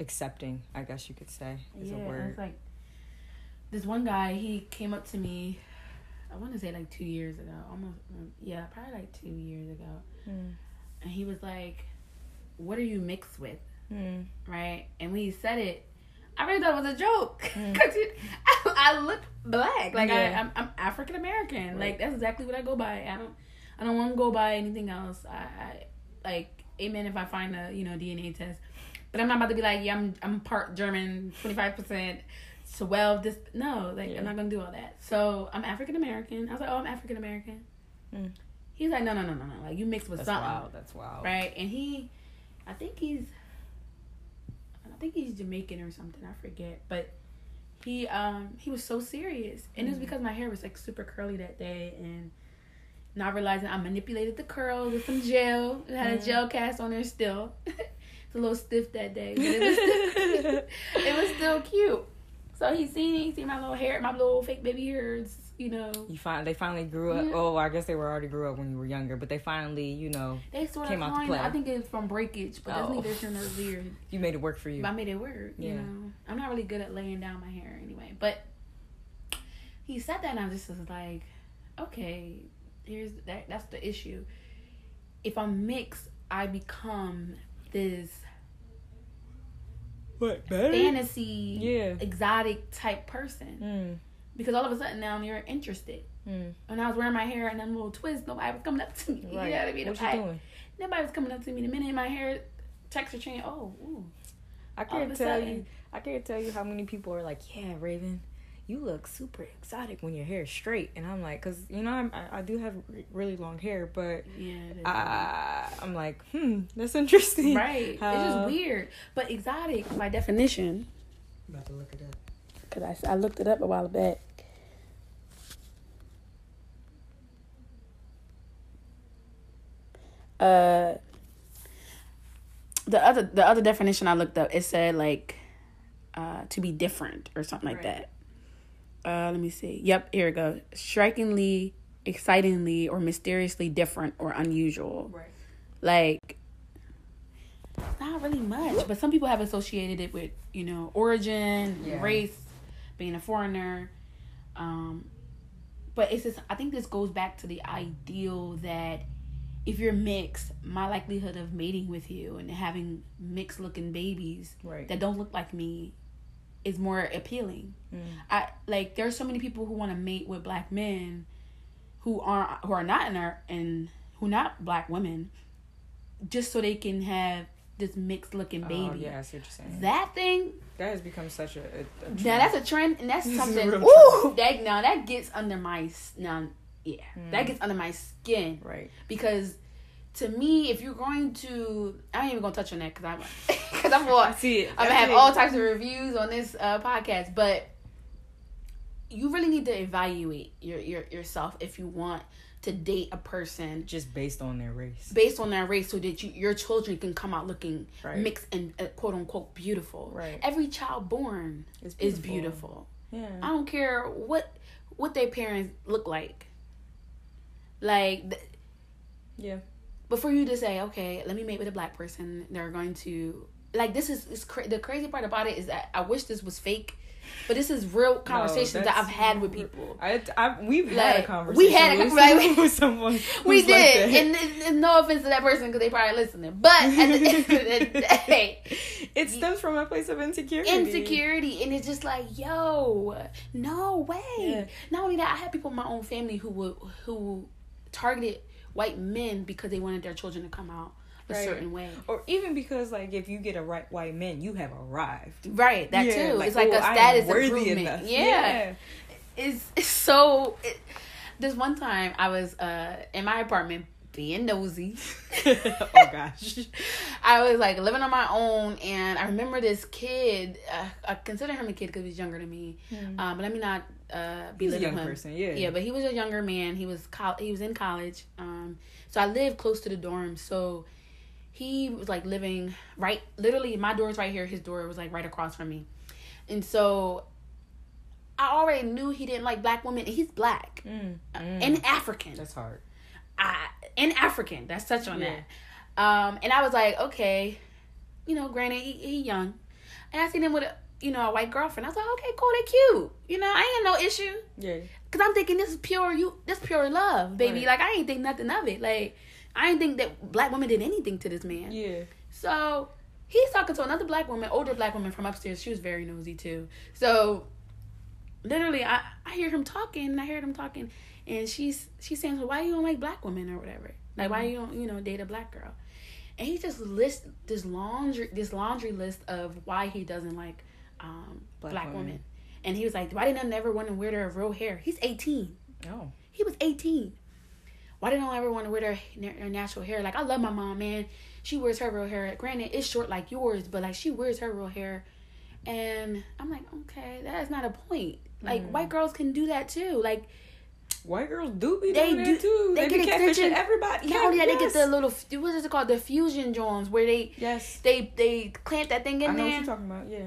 accepting, I guess you could say, is yeah, a word. It's like this one guy. He came up to me. I want to say like two years ago, almost. mm, Yeah, probably like two years ago, Mm. and he was like, "What are you mixed with?" Mm. Right? And when he said it, I really thought it was a joke Mm. because I, I look black. Like I, Yeah. I'm, I'm African American. Right. Like that's exactly what I go by. I don't, I don't want to go by anything else. I, I like, amen. If I find a you know DNA test, but I'm not about to be like, yeah, I'm, I'm part German, twenty five percent. So well, this no, like Yeah. I'm not gonna do all that. So I'm African American. I was like, oh, I'm African American. Mm. He's like, no, no, no, no, no. Like you mixed with That's something wild. That's wild. right? And he, I think he's, I think he's Jamaican or something. I forget, but he um he was so serious, and it was Mhm. because my hair was like super curly that day, and not realizing I manipulated the curls with some gel. It had a Mhm. gel cast on there still. it's a little stiff that day, but it was still, it was still cute. So he seen he seen my little hair, my little fake baby hairs, you know. You find they finally grew up. Yeah. Oh, I guess they were already grew up when you were younger, but they finally, you know, They sort Came of out to play. I think it's from breakage, but that's Oh. neither here nor there. you made it work for you. But I made it work, you Yeah. know. I'm not really good at laying down my hair anyway. But he said that and I just was like, okay, here's that that's the issue. If I'm mixed, I become this What better? fantasy, Yeah. exotic type person. Mm, Because all of a sudden now you're interested. mm. When I was wearing my hair and then a little twist, nobody was coming up to me. Right. You know what I mean? What If you doing? Nobody was coming up to me. The minute my hair texture changed, oh, ooh. I can't tell sudden. you. I can't tell you how many people are like, "Yeah, Raven, you look super exotic when your hair is straight," and I'm like, "Cause you know I'm, I, I do have re- really long hair, but Yeah. I, I'm like, hmm, that's interesting, right. it's just weird. But exotic, by definition, About to look it up. because I, I looked it up a while back. Uh, the other the other definition I looked up it said like uh to be different or something like Right. that. Uh, let me see. Yep, here it goes. Strikingly, excitingly, or mysteriously different or unusual. Right. Like, not really much, but some people have associated it with you know origin, Yeah. race, being a foreigner. Um, but it's just I think this goes back to the ideal that if you're mixed, my likelihood of mating with you and having mixed looking babies Right. that don't look like me is more appealing. Mm. I like there's so many people who want to mate with black men who are who are not in our and who not black women just so they can have this mixed looking baby. Oh, yeah, I see what you're saying. That thing that has become such a. a, a now that's a trend and that's something ooh that now that gets under my now yeah that Mm. gets under my skin right. because to me if you're going to I ain't even gonna touch on that because I'm because I'm I see it. I'm gonna have all types of reviews on this uh, podcast, but you really need to evaluate your, your yourself if you want to date a person just based on their race. based on their race, so that you your children can come out looking Right. mixed and uh, quote unquote beautiful. Right. Every child born It's is beautiful. Yeah. I don't care what what their parents look like. Like, th- Yeah. But for you to say, okay, let me mate with a black person, they're going to like this is, is cra- the crazy part about it is that I wish this was fake, but this is real conversations that I've had with people. I, I we've had a conversation. we had a with, like, with someone. We like did, and, and, and no offense to that person because they probably listening, but at the end of the day, it stems from a place of insecurity. insecurity, and it's just like, yo, no way. Yeah. Not only that, I had people in my own family who would who targeted white men because they wanted their children to come out a Right. certain way. Or even because, like, if you get a right white man, you have arrived. Right, that Yeah, too. it's like oh, a status worthy improvement. enough. Yeah. It's, it's so. It, this one time, I was uh in my apartment being nosy. oh gosh. I was like living on my own, and I remember this kid. Uh, I consider him a kid because he's younger than me. Um, but let me not uh. He's a young him. person, yeah. Yeah, but he was a younger man. He was col- he was in college. Um, so I lived close to the dorm. So he was like living right, literally. My door is right here. His door was like right across from me, and so I already knew he didn't like black women. He's black Mm, uh, mm. and African. That's hard. I and African. That's touch on Yeah. that. Um, and I was like, okay, you know, granted he, he young, and I seen him with a you know a white girlfriend. I was like, okay, cool, they cute. You know, I ain't no issue. Yeah. Cause I'm thinking this is pure you, this pure love, baby. Right. Like I ain't think nothing of it. Like I ain't think that black women did anything to this man. Yeah. So he's talking to another black woman, older black woman from upstairs. She was very nosy too. So literally, I I hear him talking, and I heard him talking, and she's she's saying, "So why you don't like black women or whatever? Like why you don't you know date a black girl?" And he just lists this laundry this laundry list of why he doesn't like um, Black black, women. women. And he was like, "Why didn't I never want to wear their real hair?" He's eighteen. Oh. He was 18. Why didn't I ever want to wear their, their natural hair? Like, I love my mom, man. She wears her real hair. Granted, it's short like yours, but like, she wears her real hair. And I'm like, okay, that is not a point. Like, Mm. white girls can do that too. Like, White girls do be They doing do- that too. they They, get extension- everybody. not only that, they get the little, what is it called? The fusion joints where they, Yes. they, they clamp that thing in there. I know there. what you're talking about. Yeah.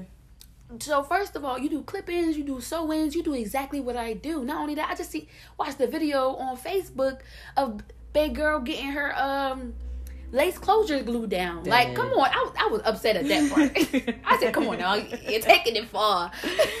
So first of all, you do clip-ins, you do sew-ins, you do exactly what I do. Not only that, I just see watch the video on Facebook of big girl getting her um lace closures glued down. Like, come on, I was I was upset at that part. I said, come on now, you're taking it far.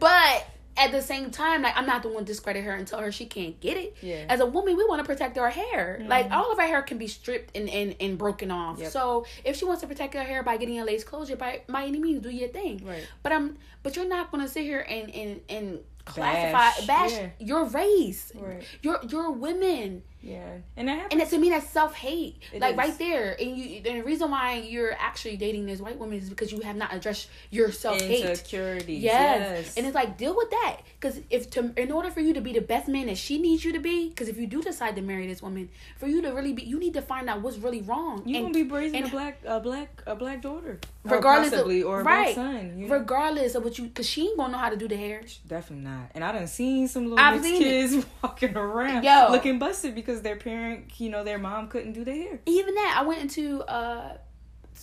but at the same time, like I'm not the one to discredit her and tell her she can't get it. Yeah. As a woman, we want to protect our hair. Mm-hmm. Like all of our hair can be stripped and, and, and broken off. Yep. So if she wants to protect her hair by getting a lace closure, by by any means, do your thing. Right. But I'm but you're not gonna sit here and and and classify Bash, bash, yeah. your race. Right. You're you're women. Yeah, and that happens. And it, to me, that's self hate. Like is. right there, and you. And the reason why you're actually dating this white woman is because you have not addressed your self hate. Insecurities. Yes. Yes. and it's like deal with that because if to in order for you to be the best man that she needs you to be, because if you do decide to marry this woman, for you to really be, you need to find out what's really wrong. you and, gonna be raising a black, a black, a black daughter, regardless or possibly, of or a right, son. You know? regardless of what you, because she ain't gonna know how to do the hair. Definitely not. And I done seen some little seen it. kids walking around Yo. looking busted because their parent, you know, their mom couldn't do their hair. even that i went into uh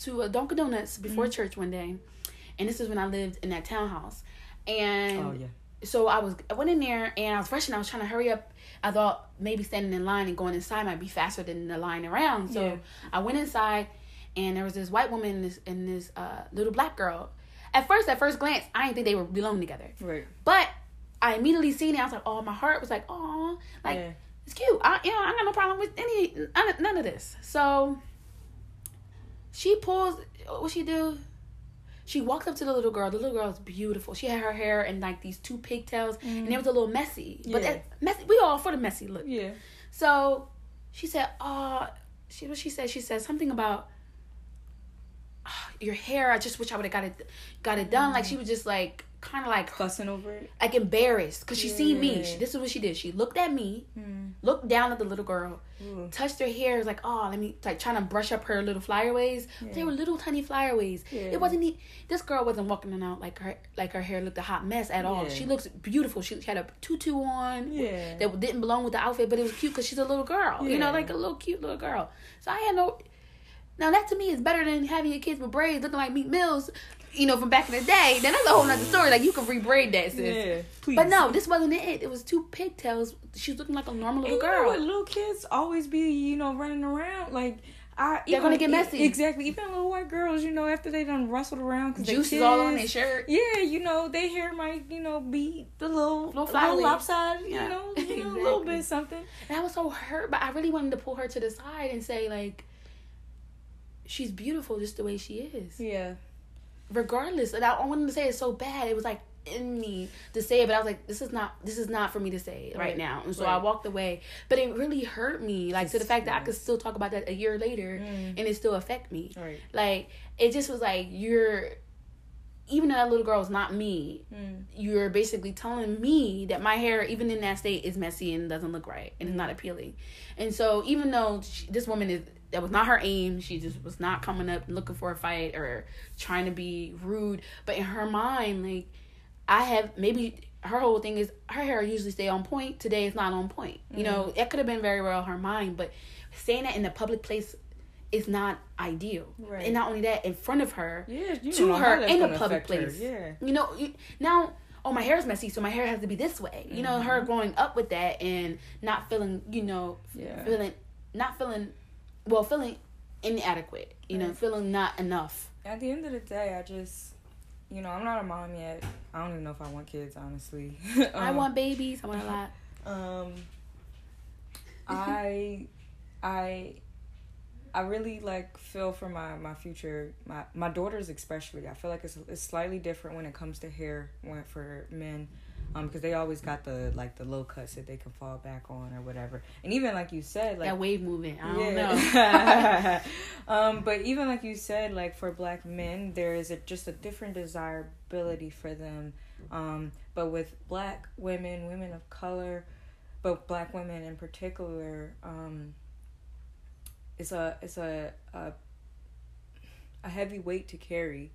to a dunkin donuts before Mm-hmm. church one day and this is when i lived in that townhouse and Oh yeah. so i was i went in there and i was rushing. i was trying to hurry up i thought maybe standing in line and going inside might be faster than the line around so Yeah. i went inside and there was this white woman and this and this uh little black girl at first at first glance i didn't think they were belong together Right. but i immediately seen it i was like oh my heart was like oh like Yeah. It's cute. I you know I got no problem with any none, of this. So she pulls. What she do? She walks up to the little girl. The little girl is beautiful. She had her hair in like these two pigtails, and it was a little messy. But that messy, we all for the messy look. Yeah. So she said, "Oh, she what she said? She said something about "Ah, your hair. I just wish I would have got it got it done. Like she was just like kind of like Fussing over it. like embarrassed because she seen me. She, this is what she did. She looked at me, Mm. looked down at the little girl, touched her hair. Was like, oh, let me like trying to brush up her little flyaways. They were little tiny flyaways. Yeah. It wasn't. e- This girl wasn't walking out like her like her hair looked a hot mess at all. She looks beautiful. She had a tutu on. Yeah. That didn't belong with the outfit, but it was cute because she's a little girl. You know, like a little cute little girl. So I had no. Now that to me is better than having your kids with braids looking like Meat Mills, you know, from back in the day. Then that's a whole nother story. Like you can rebraid that, sis. Yeah. Please. But no, this wasn't it. It was two pigtails. She was looking like a normal little you know girl. what? Little kids always be, you know, running around like. I, They're gonna get messy. Exactly. Even little white girls, you know, after they done rustled around because Juice is all on their shirt. Yeah, you know, their hair might, you know, be the little, Little a little lopsided, Yeah. you know, you know, a little bit something. And I was so hurt, but I really wanted to pull her to the side and say, like, she's beautiful just the way she is. Yeah. Regardless. And I I wanted to say it so bad. It was like in me to say it, but I was like, this is not this is not for me to say right, Right. now. And so Right. I walked away. But it really hurt me. Like to the fact that I could still talk about that a year later Mm. and it still affect me. Right. Like it just was like you're even though that little girl is not me, Mm. you're basically telling me that my hair, even in that state, is messy and doesn't look right and is not appealing. And so, even though she, this woman is that was not her aim, she just was not coming up looking for a fight or trying to be rude. But in her mind, like I have maybe her whole thing is her hair usually stay on point. Today it's not on point. You mm-hmm. know, that could have been very well her mind, but saying that in a public place is not ideal. Right. And not only that, in front of her, Yeah. To don't know how her in a public affect her. place. Yeah. You know, now oh my hair is messy, so my hair has to be this way. You know, her mm-hmm. growing up with that and not feeling, you know, Yeah. feeling not feeling well, feeling inadequate. You know, feeling not enough. At the end of the day, I just, you know, I'm not a mom yet. I don't even know if I want kids, honestly. I Um, want babies. I want a lot. Um, I, I, I really like feel for my my future my my daughters especially. I feel like it's it's slightly different when it comes to hair when for men. Um, because they always got the like the low cuts that they can fall back on or whatever, and even like you said, like that wave movement. I don't know. um, but even like you said, like for black men, there is a, just a different desirability for them. Um, but with black women, women of color, but black women in particular, um, it's a it's a a, a heavy weight to carry.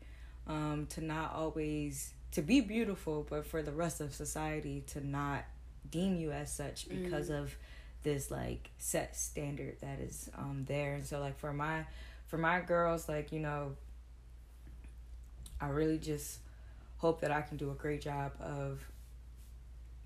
Um, to not always to be beautiful, but for the rest of society to not deem you as such because of this like set standard that is um there. And so like for my for my girls like you know i really just hope that i can do a great job of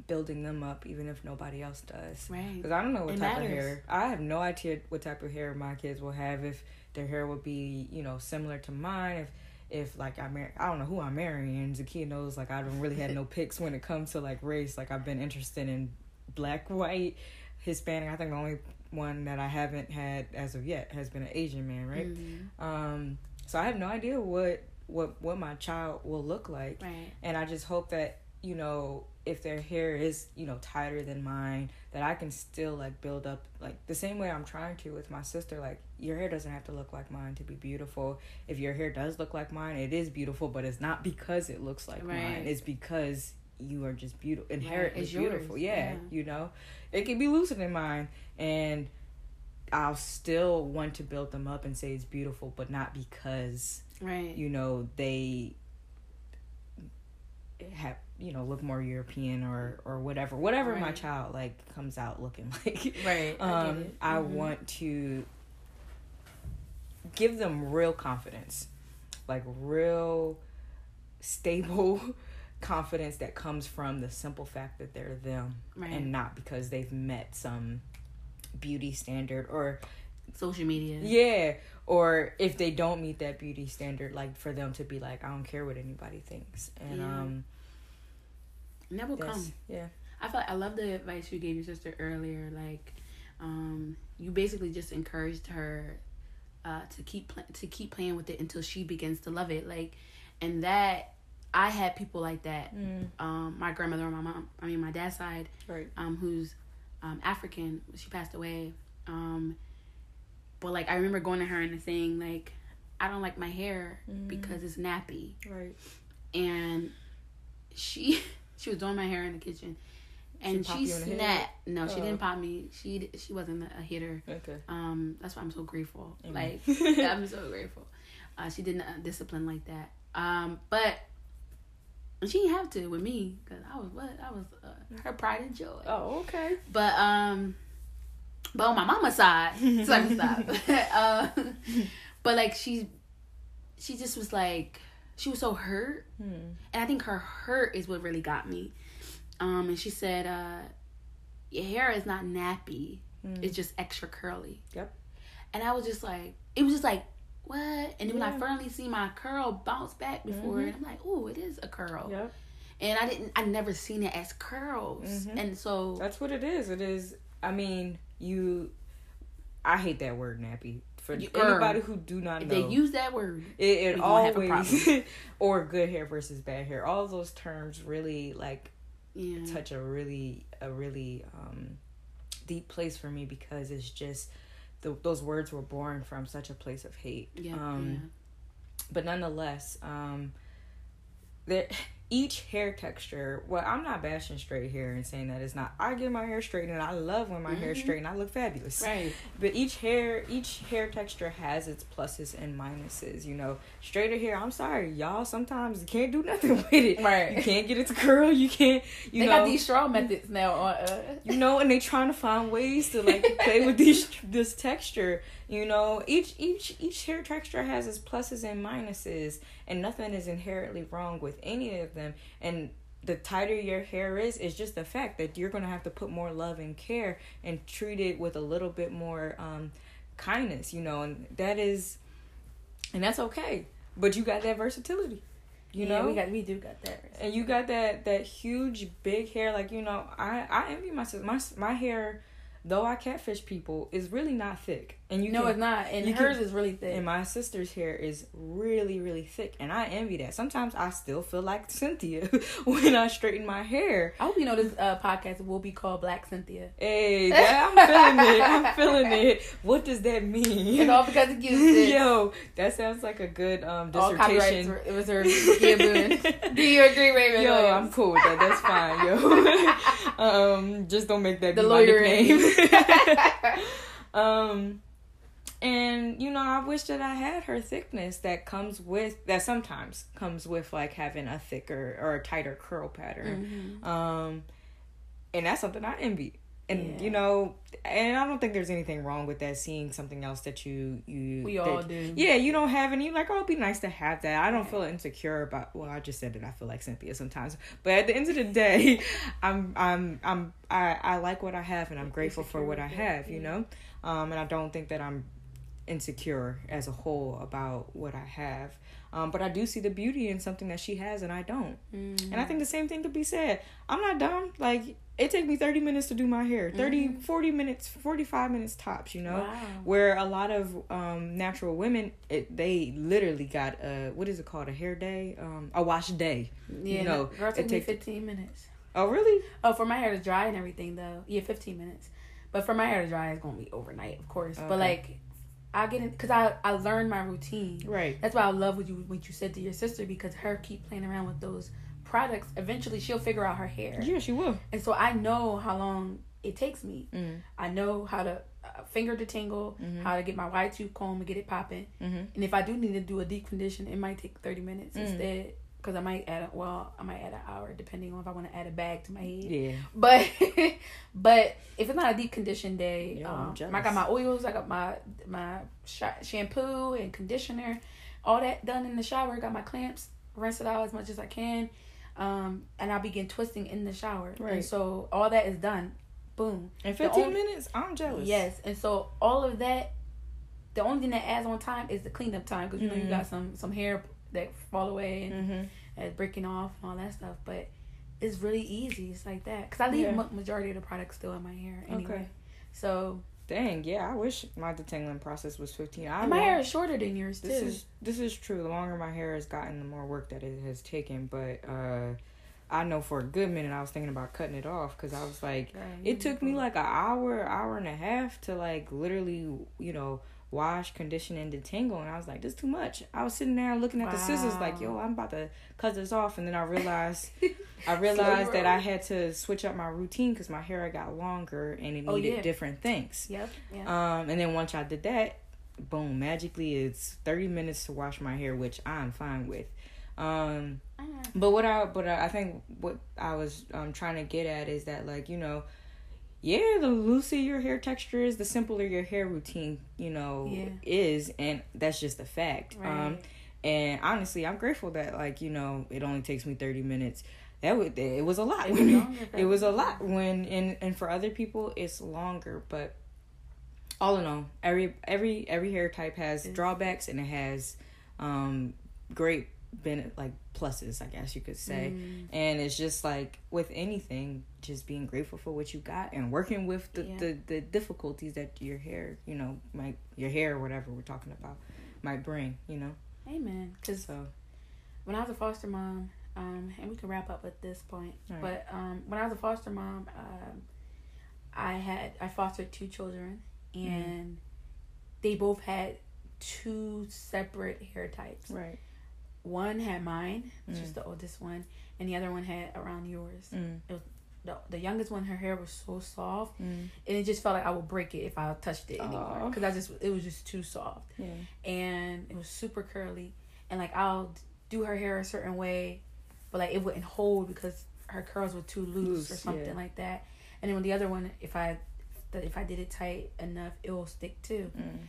building them up even if nobody else does. Right. because i don't know what It type of hair i have no idea what type of hair my kids will have if their hair will be you know similar to mine if if like I marry, I don't know who I'm marrying. Zakia knows like I don't really had no picks when it comes to like race. Like I've been interested in black, white, Hispanic. I think the only one that I haven't had as of yet has been an Asian man, right? Mhm. Um, so I have no idea what what what my child will look like, Right. and I just hope that you know if their hair is you know tighter than mine, that I can still like build up like the same way I'm trying to with my sister. Like your hair doesn't have to look like mine to be beautiful. If your hair does look like mine, it is beautiful, but it's not because it looks like Right. mine. It's because you are just beautiful, Right, inherently yours, beautiful. Yeah, yeah. you know, it can be looser than mine, and I'll still want to build them up and say it's beautiful, but not because Right. you know they have you know look more European or or whatever whatever my child like comes out looking like. Right. I Um, get it. I want to give them real confidence, like real stable confidence that comes from the simple fact that they're them Right. and not because they've met some beauty standard or social media. yeah or if they don't meet that beauty standard like for them to be like i don't care what anybody thinks and Yeah. um And that will come. yeah I feel I love the advice you gave your sister earlier. Like, um, you basically just encouraged her uh, to keep pl- to keep playing with it until she begins to love it. Like, and that I had people like that. Um, my grandmother on my mom, I mean my dad's side, right um, who's um, African. She passed away. Um, but like I remember going to her and saying like, I don't like my hair because it's nappy right and she she was doing my hair in the kitchen and she, you in the head? snapped no she Oh. didn't pop me she she wasn't a hitter okay um that's why i'm so grateful Amen. like i'm so grateful uh she didn't uh, discipline like that um but she didn't have to with me because i was what i was uh, her pride and joy oh okay but um, but on my mama's side, so I can stop. uh, but like she, she just was like she was so hurt, Hmm. and I think her hurt is what really got me. Um, and she said, uh, "Your hair is not nappy; it's just extra curly." Yep. And I was just like, it was just like. What? And then when I finally see my curl bounce back before, and I'm like, "Oh, it is a curl." yep And I didn't, I never seen it as curls, Mhm. and so that's what it is it is i mean you i hate that word nappy for You- anybody who do not if know they use that word, it, it we have a always or good hair versus bad hair all of those terms really like yeah, touch a really a really um deep place for me because it's just the, those words were born from such a place of hate. Yeah, um but nonetheless um there each hair texture well i'm not bashing straight hair and saying that it's not. I get my hair straightened and i love when my hair Mhm. straightened i look fabulous. Right, but each hair each hair texture has its pluses and minuses you know. Straighter hair i'm sorry y'all sometimes you can't do nothing with it. Right. you can't get it to curl you can't you they know. got these straw methods now on. Uh, you know and they trying to find ways to like play with these this texture you know each each each hair texture has its pluses and minuses and nothing is inherently wrong with any of them. And the tighter your hair is is just the fact that you're going to have to put more love and care and treat it with a little bit more um kindness you know and that is and that's okay. But you got that versatility you yeah, know? we got we do got that. and you got that that huge big hair like you know i i envy myself. My my hair though i catfish people is really not thick and you no, can, it's not, and hers can- is really thick. and my sister's hair is really really thick and i envy that sometimes i still feel like cynthia when i straighten my hair I hope you know this uh, podcast will be called Black Cynthia. hey that, i'm feeling it i'm feeling it what does that mean It's all because of you. yo that sounds like a good um all copyrights. dissertation were- It was her. Do you agree, Raven? Yo, Williams? I'm cool with that. That's fine, yo. um, just don't make that The be lawyer my nickname. um, and you know, I wish that I had her thickness that comes with that. Sometimes comes with like having a thicker or a tighter curl pattern. Mhm. Um, and that's something I envy. And Yeah. you know, and I don't think there's anything wrong with that. Seeing something else that you you We that- all do. yeah, you don't have any. Like, oh, it'd be nice to have that. I don't feel insecure about. Well, I just said it. I feel like Cynthia sometimes, but at the end of the day, I'm, I'm, I'm, I, I like what I have, and I'm grateful for what I have. You know, um, and I don't think that I'm insecure as a whole about what I have. Um, but I do see the beauty in something that she has and I don't. Mm-hmm. And I think the same thing could be said. I'm not dumb. Like it takes me 30 minutes to do my hair. 30 Mhm. 40 minutes, 45 minutes tops, you know. Wow. Where a lot of um, natural women, it, they literally got a what is it called? A hair day, um, a wash day. Yeah, know, girl, it it took me take- 15 minutes. Oh, really? Oh, for my hair to dry and everything though, yeah, 15 minutes. But for my hair to dry, it's gonna be overnight, of course. Okay. But like, I get in because I I learned my routine. Right. That's why I love what you what you said to your sister because her keep playing around with those products. Eventually, she'll figure out her hair, Yeah, she will. and so I know how long it takes me. Mm. I know how to uh, finger detangle, Mhm. how to get my wide tooth comb and get it popping. Mm-hmm. And if I do need to do a deep condition, it might take 30 minutes Mm. instead. Because I might add, a, well, I might add an hour depending on if I want to add a bag to my head. Yeah. But but if it's not a deep condition day, Yo, um. I got my oils, I got my my sh- shampoo and conditioner, all that done in the shower. Got my clamps, rinse it out as much as I can, um, and I begin twisting in the shower. And Right. so all that is done. Boom. In 15 only- minutes, I'm jealous. Yes, and so all of that, the only thing that adds on time is the cleanup time because you know you Mhm. got some some hair that fall away and Mm-hmm. and breaking off and all that stuff. But it's really easy. It's like that because I leave Yeah. ma- majority of the products still in my hair anyway. Okay. So Dang, yeah, I wish my detangling process was 15. I my hair is shorter than yours too. This is this is true. The longer my hair has gotten, the more work that it has taken. But uh, I know for a good minute I was thinking about cutting it off because I was like, it took me like an hour, hour and a half to like literally, you know, wash, condition, and detangle. And I was like, this is too much. I was sitting there looking at the scissors like, yo, I'm about to cut this off. And then I realized, I realized that I had to switch up my routine because my hair got longer and it Oh, needed yeah. different things. Yep. Yeah. Um, and then once I did that, boom, magically it's thirty minutes to wash my hair, which I'm fine with. Um, Ah, but what I but I I think what I was um trying to get at is that like you know, yeah, the looser your hair texture is, the simpler your hair routine you know Yeah. is, and that's just a fact. Um, and honestly, I'm grateful that like you know it only takes me thirty minutes. That would it was a lot. It was longer it was a lot when and and for other people it's longer, but all in all, every every every hair type has drawbacks and it has um great ben like pluses, I guess you could say. Mm, And it's just like with anything, just being grateful for what you got and working with the, Yeah. the, the difficulties that your hair, you know, might your hair or whatever we're talking about might bring, you know. amen. Because So when I was a foster mom, um, and we can wrap up at this point. Right. But um, when I was a foster mom, um, I had I fostered two children, Mm-hmm. and they both had two separate hair types. right. One had mine, which is Mm. the oldest one, and the other one had around yours. Mm. The, the youngest one, her hair was so soft, Mm. and it just felt like I would break it if I touched it anymore because I just it was just too soft Yeah. and it was super curly and like I'll do her hair a certain way but like it wouldn't hold because her curls were too loose, or something yeah. like that and then with the other one if I that if I did it tight enough it will stick too Mm.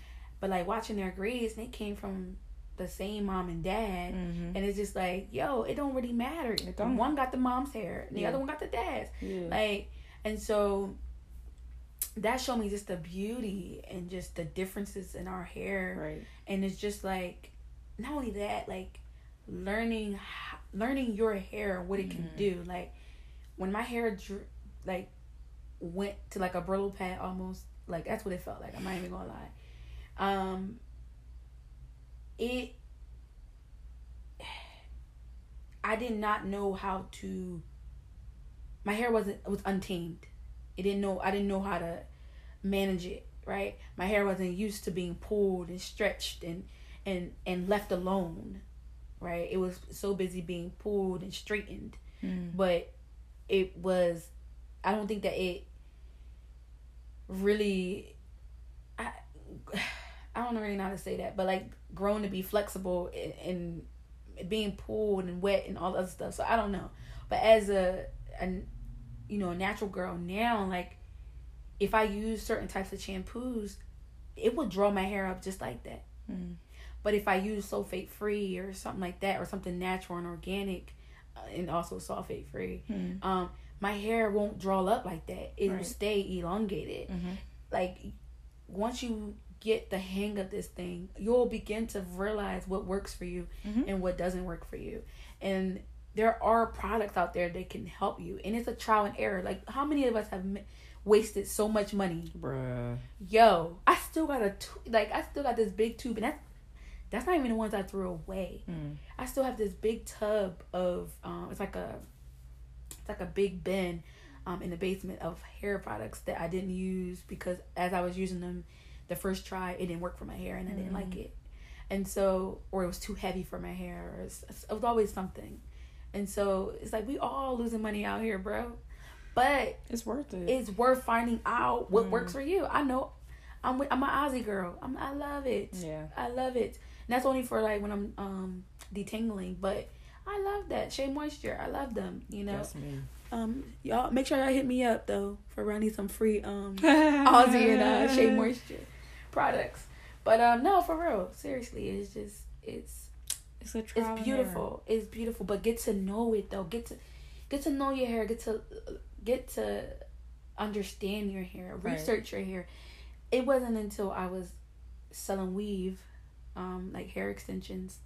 but like watching their grades they came from the same mom and dad Mm-hmm. and it's just like yo it don't really matter don't. one got the mom's hair and the Yeah. other one got the dad's Yeah. like and so that showed me just the beauty and just the differences in our hair right. and it's just like not only that like learning learning your hair and what it can Mhm. do like when my hair like went to like a Brillo pad almost like that's what it felt like i'm not even gonna lie um it i did not know how to my hair wasn't was untamed. It didn't know i didn't know how to manage it right? My hair wasn't used to being pulled and stretched and and and left alone right? It was so busy being pulled and straightened. Mm. but it was i don't think that it really i i don't really know how to say that but like grown to be flexible and, and being pulled and wet and all the other stuff so i don't know but as a, a you know a natural girl now like if i use certain types of shampoos it would draw my hair up just like that Mm. but if I use sulfate free or something like that, or something natural and organic, uh, and also sulfate free, Mm. um, my hair won't draw up like that. It will Right. stay elongated. Mm-hmm. Like once you get the hang of this thing, you'll begin to realize what works for you Mhm. and what doesn't work for you. And there are products out there that can help you, and it's a trial and error. Like how many of us have m- wasted so much money? Bruh. Yo, I still got a tu- like I still got this big tube, and that's that's not even the ones I threw away. Mm. I still have this big tub of um it's like a it's like a big bin um in the basement of hair products that I didn't use because as I was using them the first try it didn't work for my hair and I didn't like it. And so or it was too heavy for my hair or it's, it was always something. And so it's like we all losing money out here, bro. But It's worth it. it's worth finding out what Mm. works for you. I know I'm with, I'm an Aussie girl. I'm I love it. yeah. I love it. And that's only for like when I'm um detangling, but I love that Shea Moisture. I love them. You know, um, y'all make sure y'all hit me up though for running some free um Aussie and uh, Shea Moisture products. But um, no, for real, seriously, it's just it's It's a it's beautiful. It's beautiful, but get to know it though. Get to get to know your hair. Get to get to understand your hair. Right. Research your hair. It wasn't until I was selling weave, um, like hair extensions,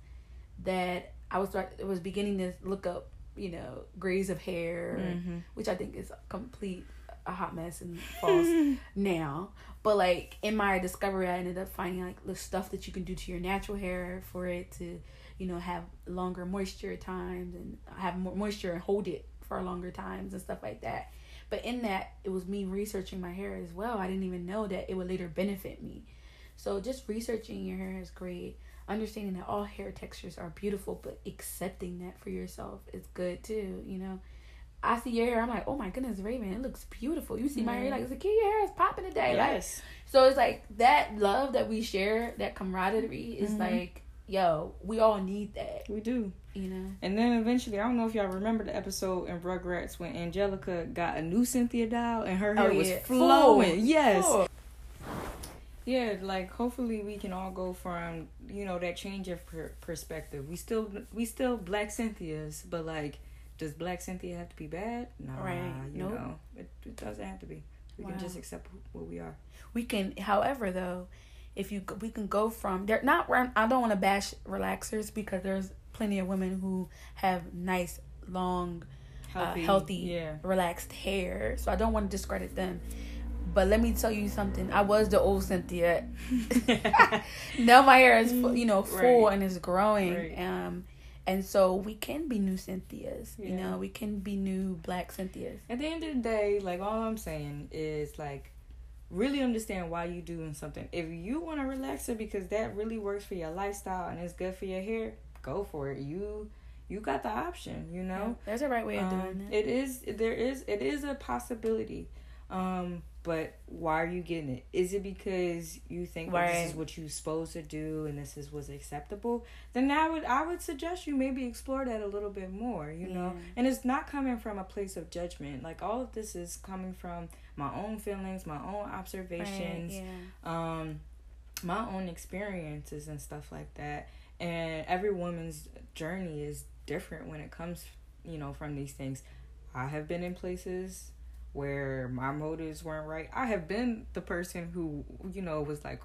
that I was start. It was beginning to look up, you know, grays of hair. Mhm. which I think is complete a hot mess and false now. But like in my discovery, I ended up finding like the stuff that you can do to your natural hair for it to, you know, have longer moisture times and have more moisture and hold it for longer times and stuff like that. But in that, it was me researching my hair as well. I didn't even know that it would later benefit me. So just researching your hair is great. Understanding that all hair textures are beautiful, but accepting that for yourself is good too. You know, I see your hair, I'm like, oh my goodness, Raven, it looks beautiful. You see my hair, Mhm. like it's a kid, your hair is popping today. Like, Yes. so it's like that love that we share, that camaraderie is Mhm. like, yo, we all need that, We do. you know? And then eventually, I don't know if y'all remember the episode in Rugrats when Angelica got a new Cynthia doll and her hair Oh, was flowing. Yes. Yeah, like hopefully we can all go from you know that change of per- perspective. We still we still black Cynthia's, but like, does black Cynthia have to be bad? Nah, Right. you Nope. know, it, it doesn't have to be. We Wow. can just accept what we are. We can, however, though, if you we can go from they're not. I don't want to bash relaxers because there's plenty of women who have nice long Healthy, uh, healthy, yeah. relaxed hair. So I don't want to discredit them. But let me tell you something. I was the old Cynthia. now my hair is, you know, full Right. and is growing. Right. Um, and so we can be new Cynthias. You know, we can be new Black Cynthias. At the end of the day, like all I'm saying is like really understand why you're doing something. If you want to relax it because that really works for your lifestyle and it's good for your hair, go for it. You you got the option, you know. there's a right way of Um, doing it. it is there is it is a possibility. Um but why are you getting it? Is it because you think that this is what you're supposed to do and this is what's acceptable? Then I would I would suggest you maybe explore that a little bit more, you know. Yeah. And it's not coming from a place of judgment. Like all of this is coming from my own feelings, my own Right, observations, yeah. um, my own experiences and stuff like that. And every woman's journey is different when it comes, you know, from these things. I have been in places where my motives weren't right. I have been the person who, you know, was like,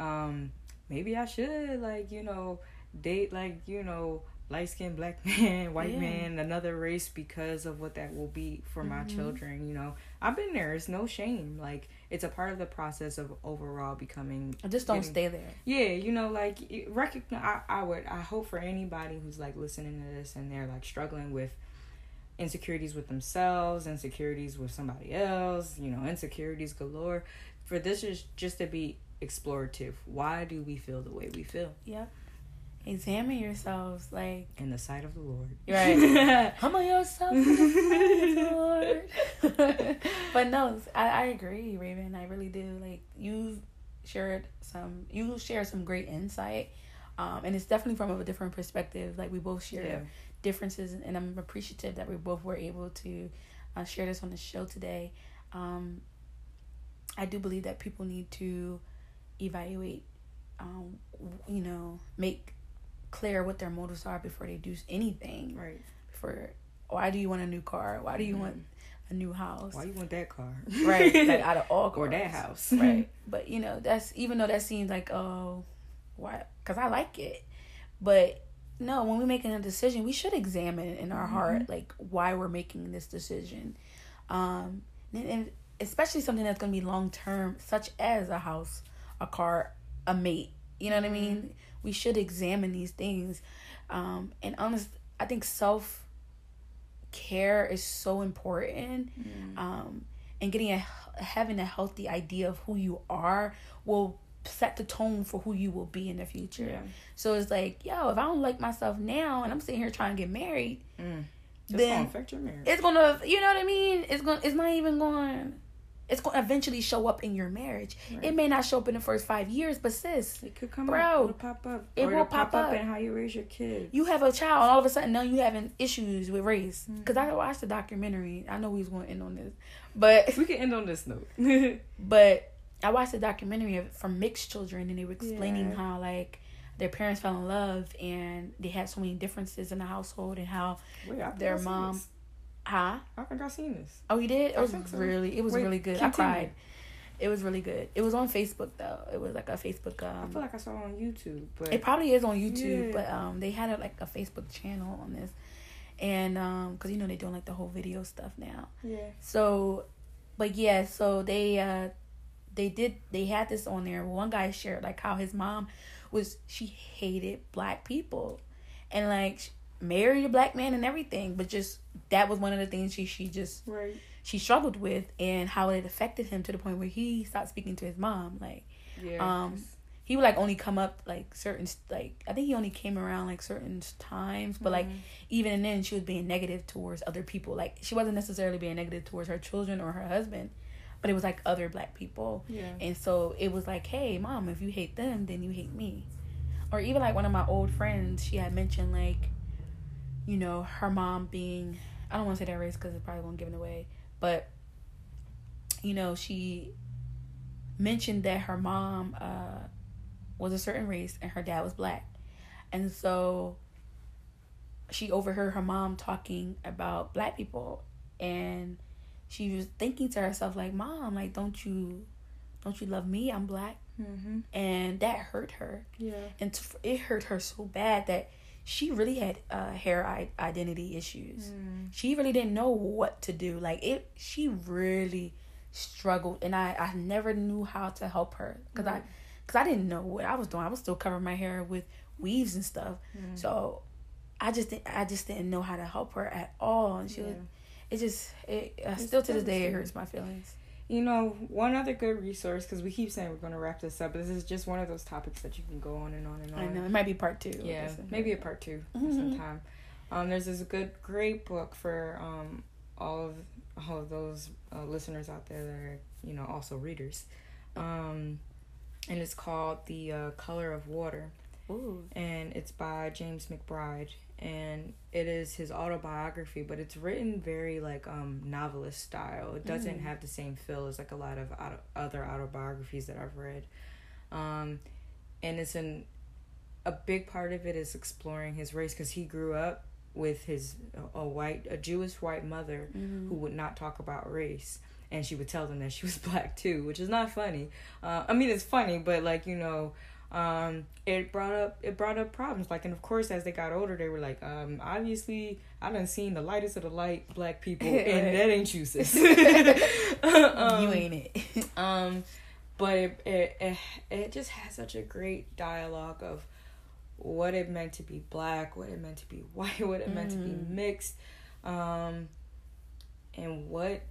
um, maybe I should like, you know, date like, you know, light skinned black man, white Yeah. man, another race because of what that will be for my Mhm. children, you know. I've been there. It's no shame. Like it's a part of the process of overall becoming Just don't getting- stay there. yeah, you know, like recognize. I, I would. I hope for anybody who's like listening to this and they're like struggling with insecurities with themselves, insecurities with somebody else, you know, insecurities galore. For this is just to be explorative. Why do we feel the way we feel Yep. Examine yourselves. Like, in the sight of the Lord? Right. humble yourself in the sight of the Lord. but no, I, I agree, Raven. I really do. Like, you've shared some, you share some great insight. Um, and it's definitely from a different perspective. Like, we both share Yeah. Differences, and I'm appreciative that we both were able to uh, share this on the show today. Um, I do believe that people need to evaluate, um, you know, make clear what their motives are before they do anything. Right. For why do you want a new car? Why do you want a new house. Why you want that car? right, like out of all or that house, right? But you know, that's even though that seems like oh, why? Because I like it, but no, when we're making a decision, we should examine in our Mm-hmm. heart like why we're making this decision, um, and, and especially something that's gonna be long term, such as a house, a car, a mate. You know what I mean? Mm-hmm. We should examine these things, um, and honest, I think self care is so important Mm-hmm. um, and getting a having a healthy idea of who you are will set the tone for who you will be in the future. Yeah. So it's like, yo, if I don't like myself now and I'm sitting here trying to get married, Mm. It's then gonna affect your marriage. it's gonna, you know what I mean? It's gonna, it's not even going. It's gonna eventually show up in your marriage. Right. It may not show up in the first five years, but sis, It could come Bro, up. It'll pop up. it will pop up. in how you raise your kids. you have a child, and all of a sudden now you having issues with race. Mm-hmm. Because I watched the documentary. I know we was to end on this, but we can end on this note. But I watched a documentary of from mixed children, and they were explaining Yeah. how like their parents fell in love, and they had so many differences in the household, and how Wait, Their I mom- huh? I think I seen this. Oh, you did? It I was so. really, it was Wait, really good. I cried. It was really good. It was on Facebook though. It was like a Facebook. I Um, feel like I saw it on YouTube, but it probably is on YouTube, Yeah. but um, they had a, like a Facebook channel on this, and um, cause you know they're doing like the whole video stuff now. yeah. So, but yeah, so they uh they did they had this on there. One guy shared like how his mom was she hated black people, and like married a black man and everything, but just that was one of the things she she just Right. she struggled with, and how it affected him to the point where he stopped speaking to his mom. Like Yeah. Um, he would like only come up like certain like I think he only came around like certain times, but like Mhm. even then she was being negative towards other people. Like she wasn't necessarily being negative towards her children or her husband, but it was like other black people. yeah. And so it was like, hey, mom, if you hate them, then you hate me. Or even like one of my old friends, she had mentioned like, you know, her mom being, I don't want to say that race because it probably won't give it away, but, you know, she mentioned that her mom uh, was a certain race and her dad was black. And so she overheard her mom talking about black people and she was thinking to herself like mom like don't you don't you love me i'm black Mm-hmm. and that hurt her Yeah. and t- it hurt her so bad that she really had uh, hair I- identity issues Mm. she really didn't know what to do like it she really struggled and i i never knew how to help her because i because i didn't know what i was doing i was still covering my hair with weaves and stuff Mm. so i just didn't i just didn't know how to help her at all and she was Yeah. It just it uh, still to this day it hurts my feelings You know, one other good resource because we keep saying we're going to wrap this up. But this is just one of those topics that you can go on and on and on. i know it might be part two Yeah, maybe a part 2 Mhm. sometime. Um, there's this good, great book for um all of all of those uh, listeners out there that are you know also readers, um, and it's called The uh, Color of Water, Ooh. and it's by James McBride, and it is his autobiography, but it's written very like um novelist style. It doesn't Mm. have the same feel as like a lot of auto- other autobiographies that I've read, um, and it's an a big part of it is exploring his race because he grew up with his a white a Jewish white mother Mhm. who would not talk about race and she would tell them that she was black too which is not funny uh, i mean it's funny but like you know um, it brought up it brought up problems like and of course as they got older they were like um, obviously i done seen the lightest of the light black people and that ain't you sis Um, you ain't it um, but it, it it it just has such a great dialogue of what it meant to be black, what it meant to be white, what it meant to be Mm. mixed, um, and what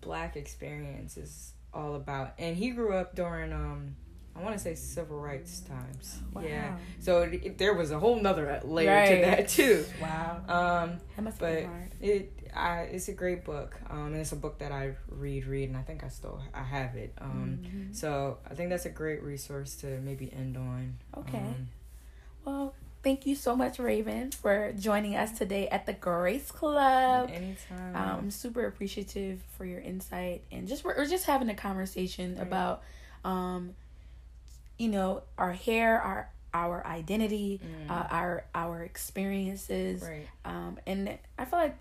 black experience is all about. And he grew up during um, I want to say civil rights times. Yeah, so it, it- there was a whole nother layer Right. to that too. wow Um, that must but it I it's a great book. Um, and it's a book that I read, read, and I think I still I have it. Um, Mhm. so I think that's a great resource to maybe end on. Okay. Um, Well, thank you so much, Raven, for joining us today at the Grace Club. anytime. Um, I'm super appreciative for your insight and just we're, we're just having a conversation Right. about, um, you know, our hair, our our identity, Mm. uh, our our experiences, right. um, and I feel like,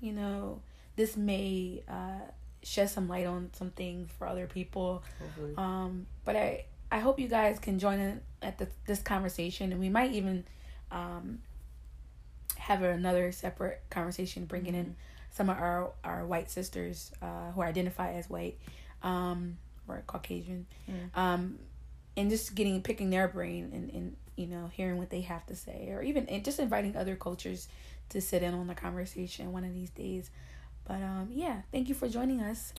you know, this may uh, shed some light on some things for other people. Hopefully. Um, but I I hope you guys can join in at the, this conversation, and we might even um, have another separate conversation, bringing in some of our our white sisters uh, who identify as white um, or Caucasian, Mm. um, and just getting picking their brain and, and you know hearing what they have to say, or even and just inviting other cultures to sit in on the conversation one of these days. But um, yeah, thank you for joining us.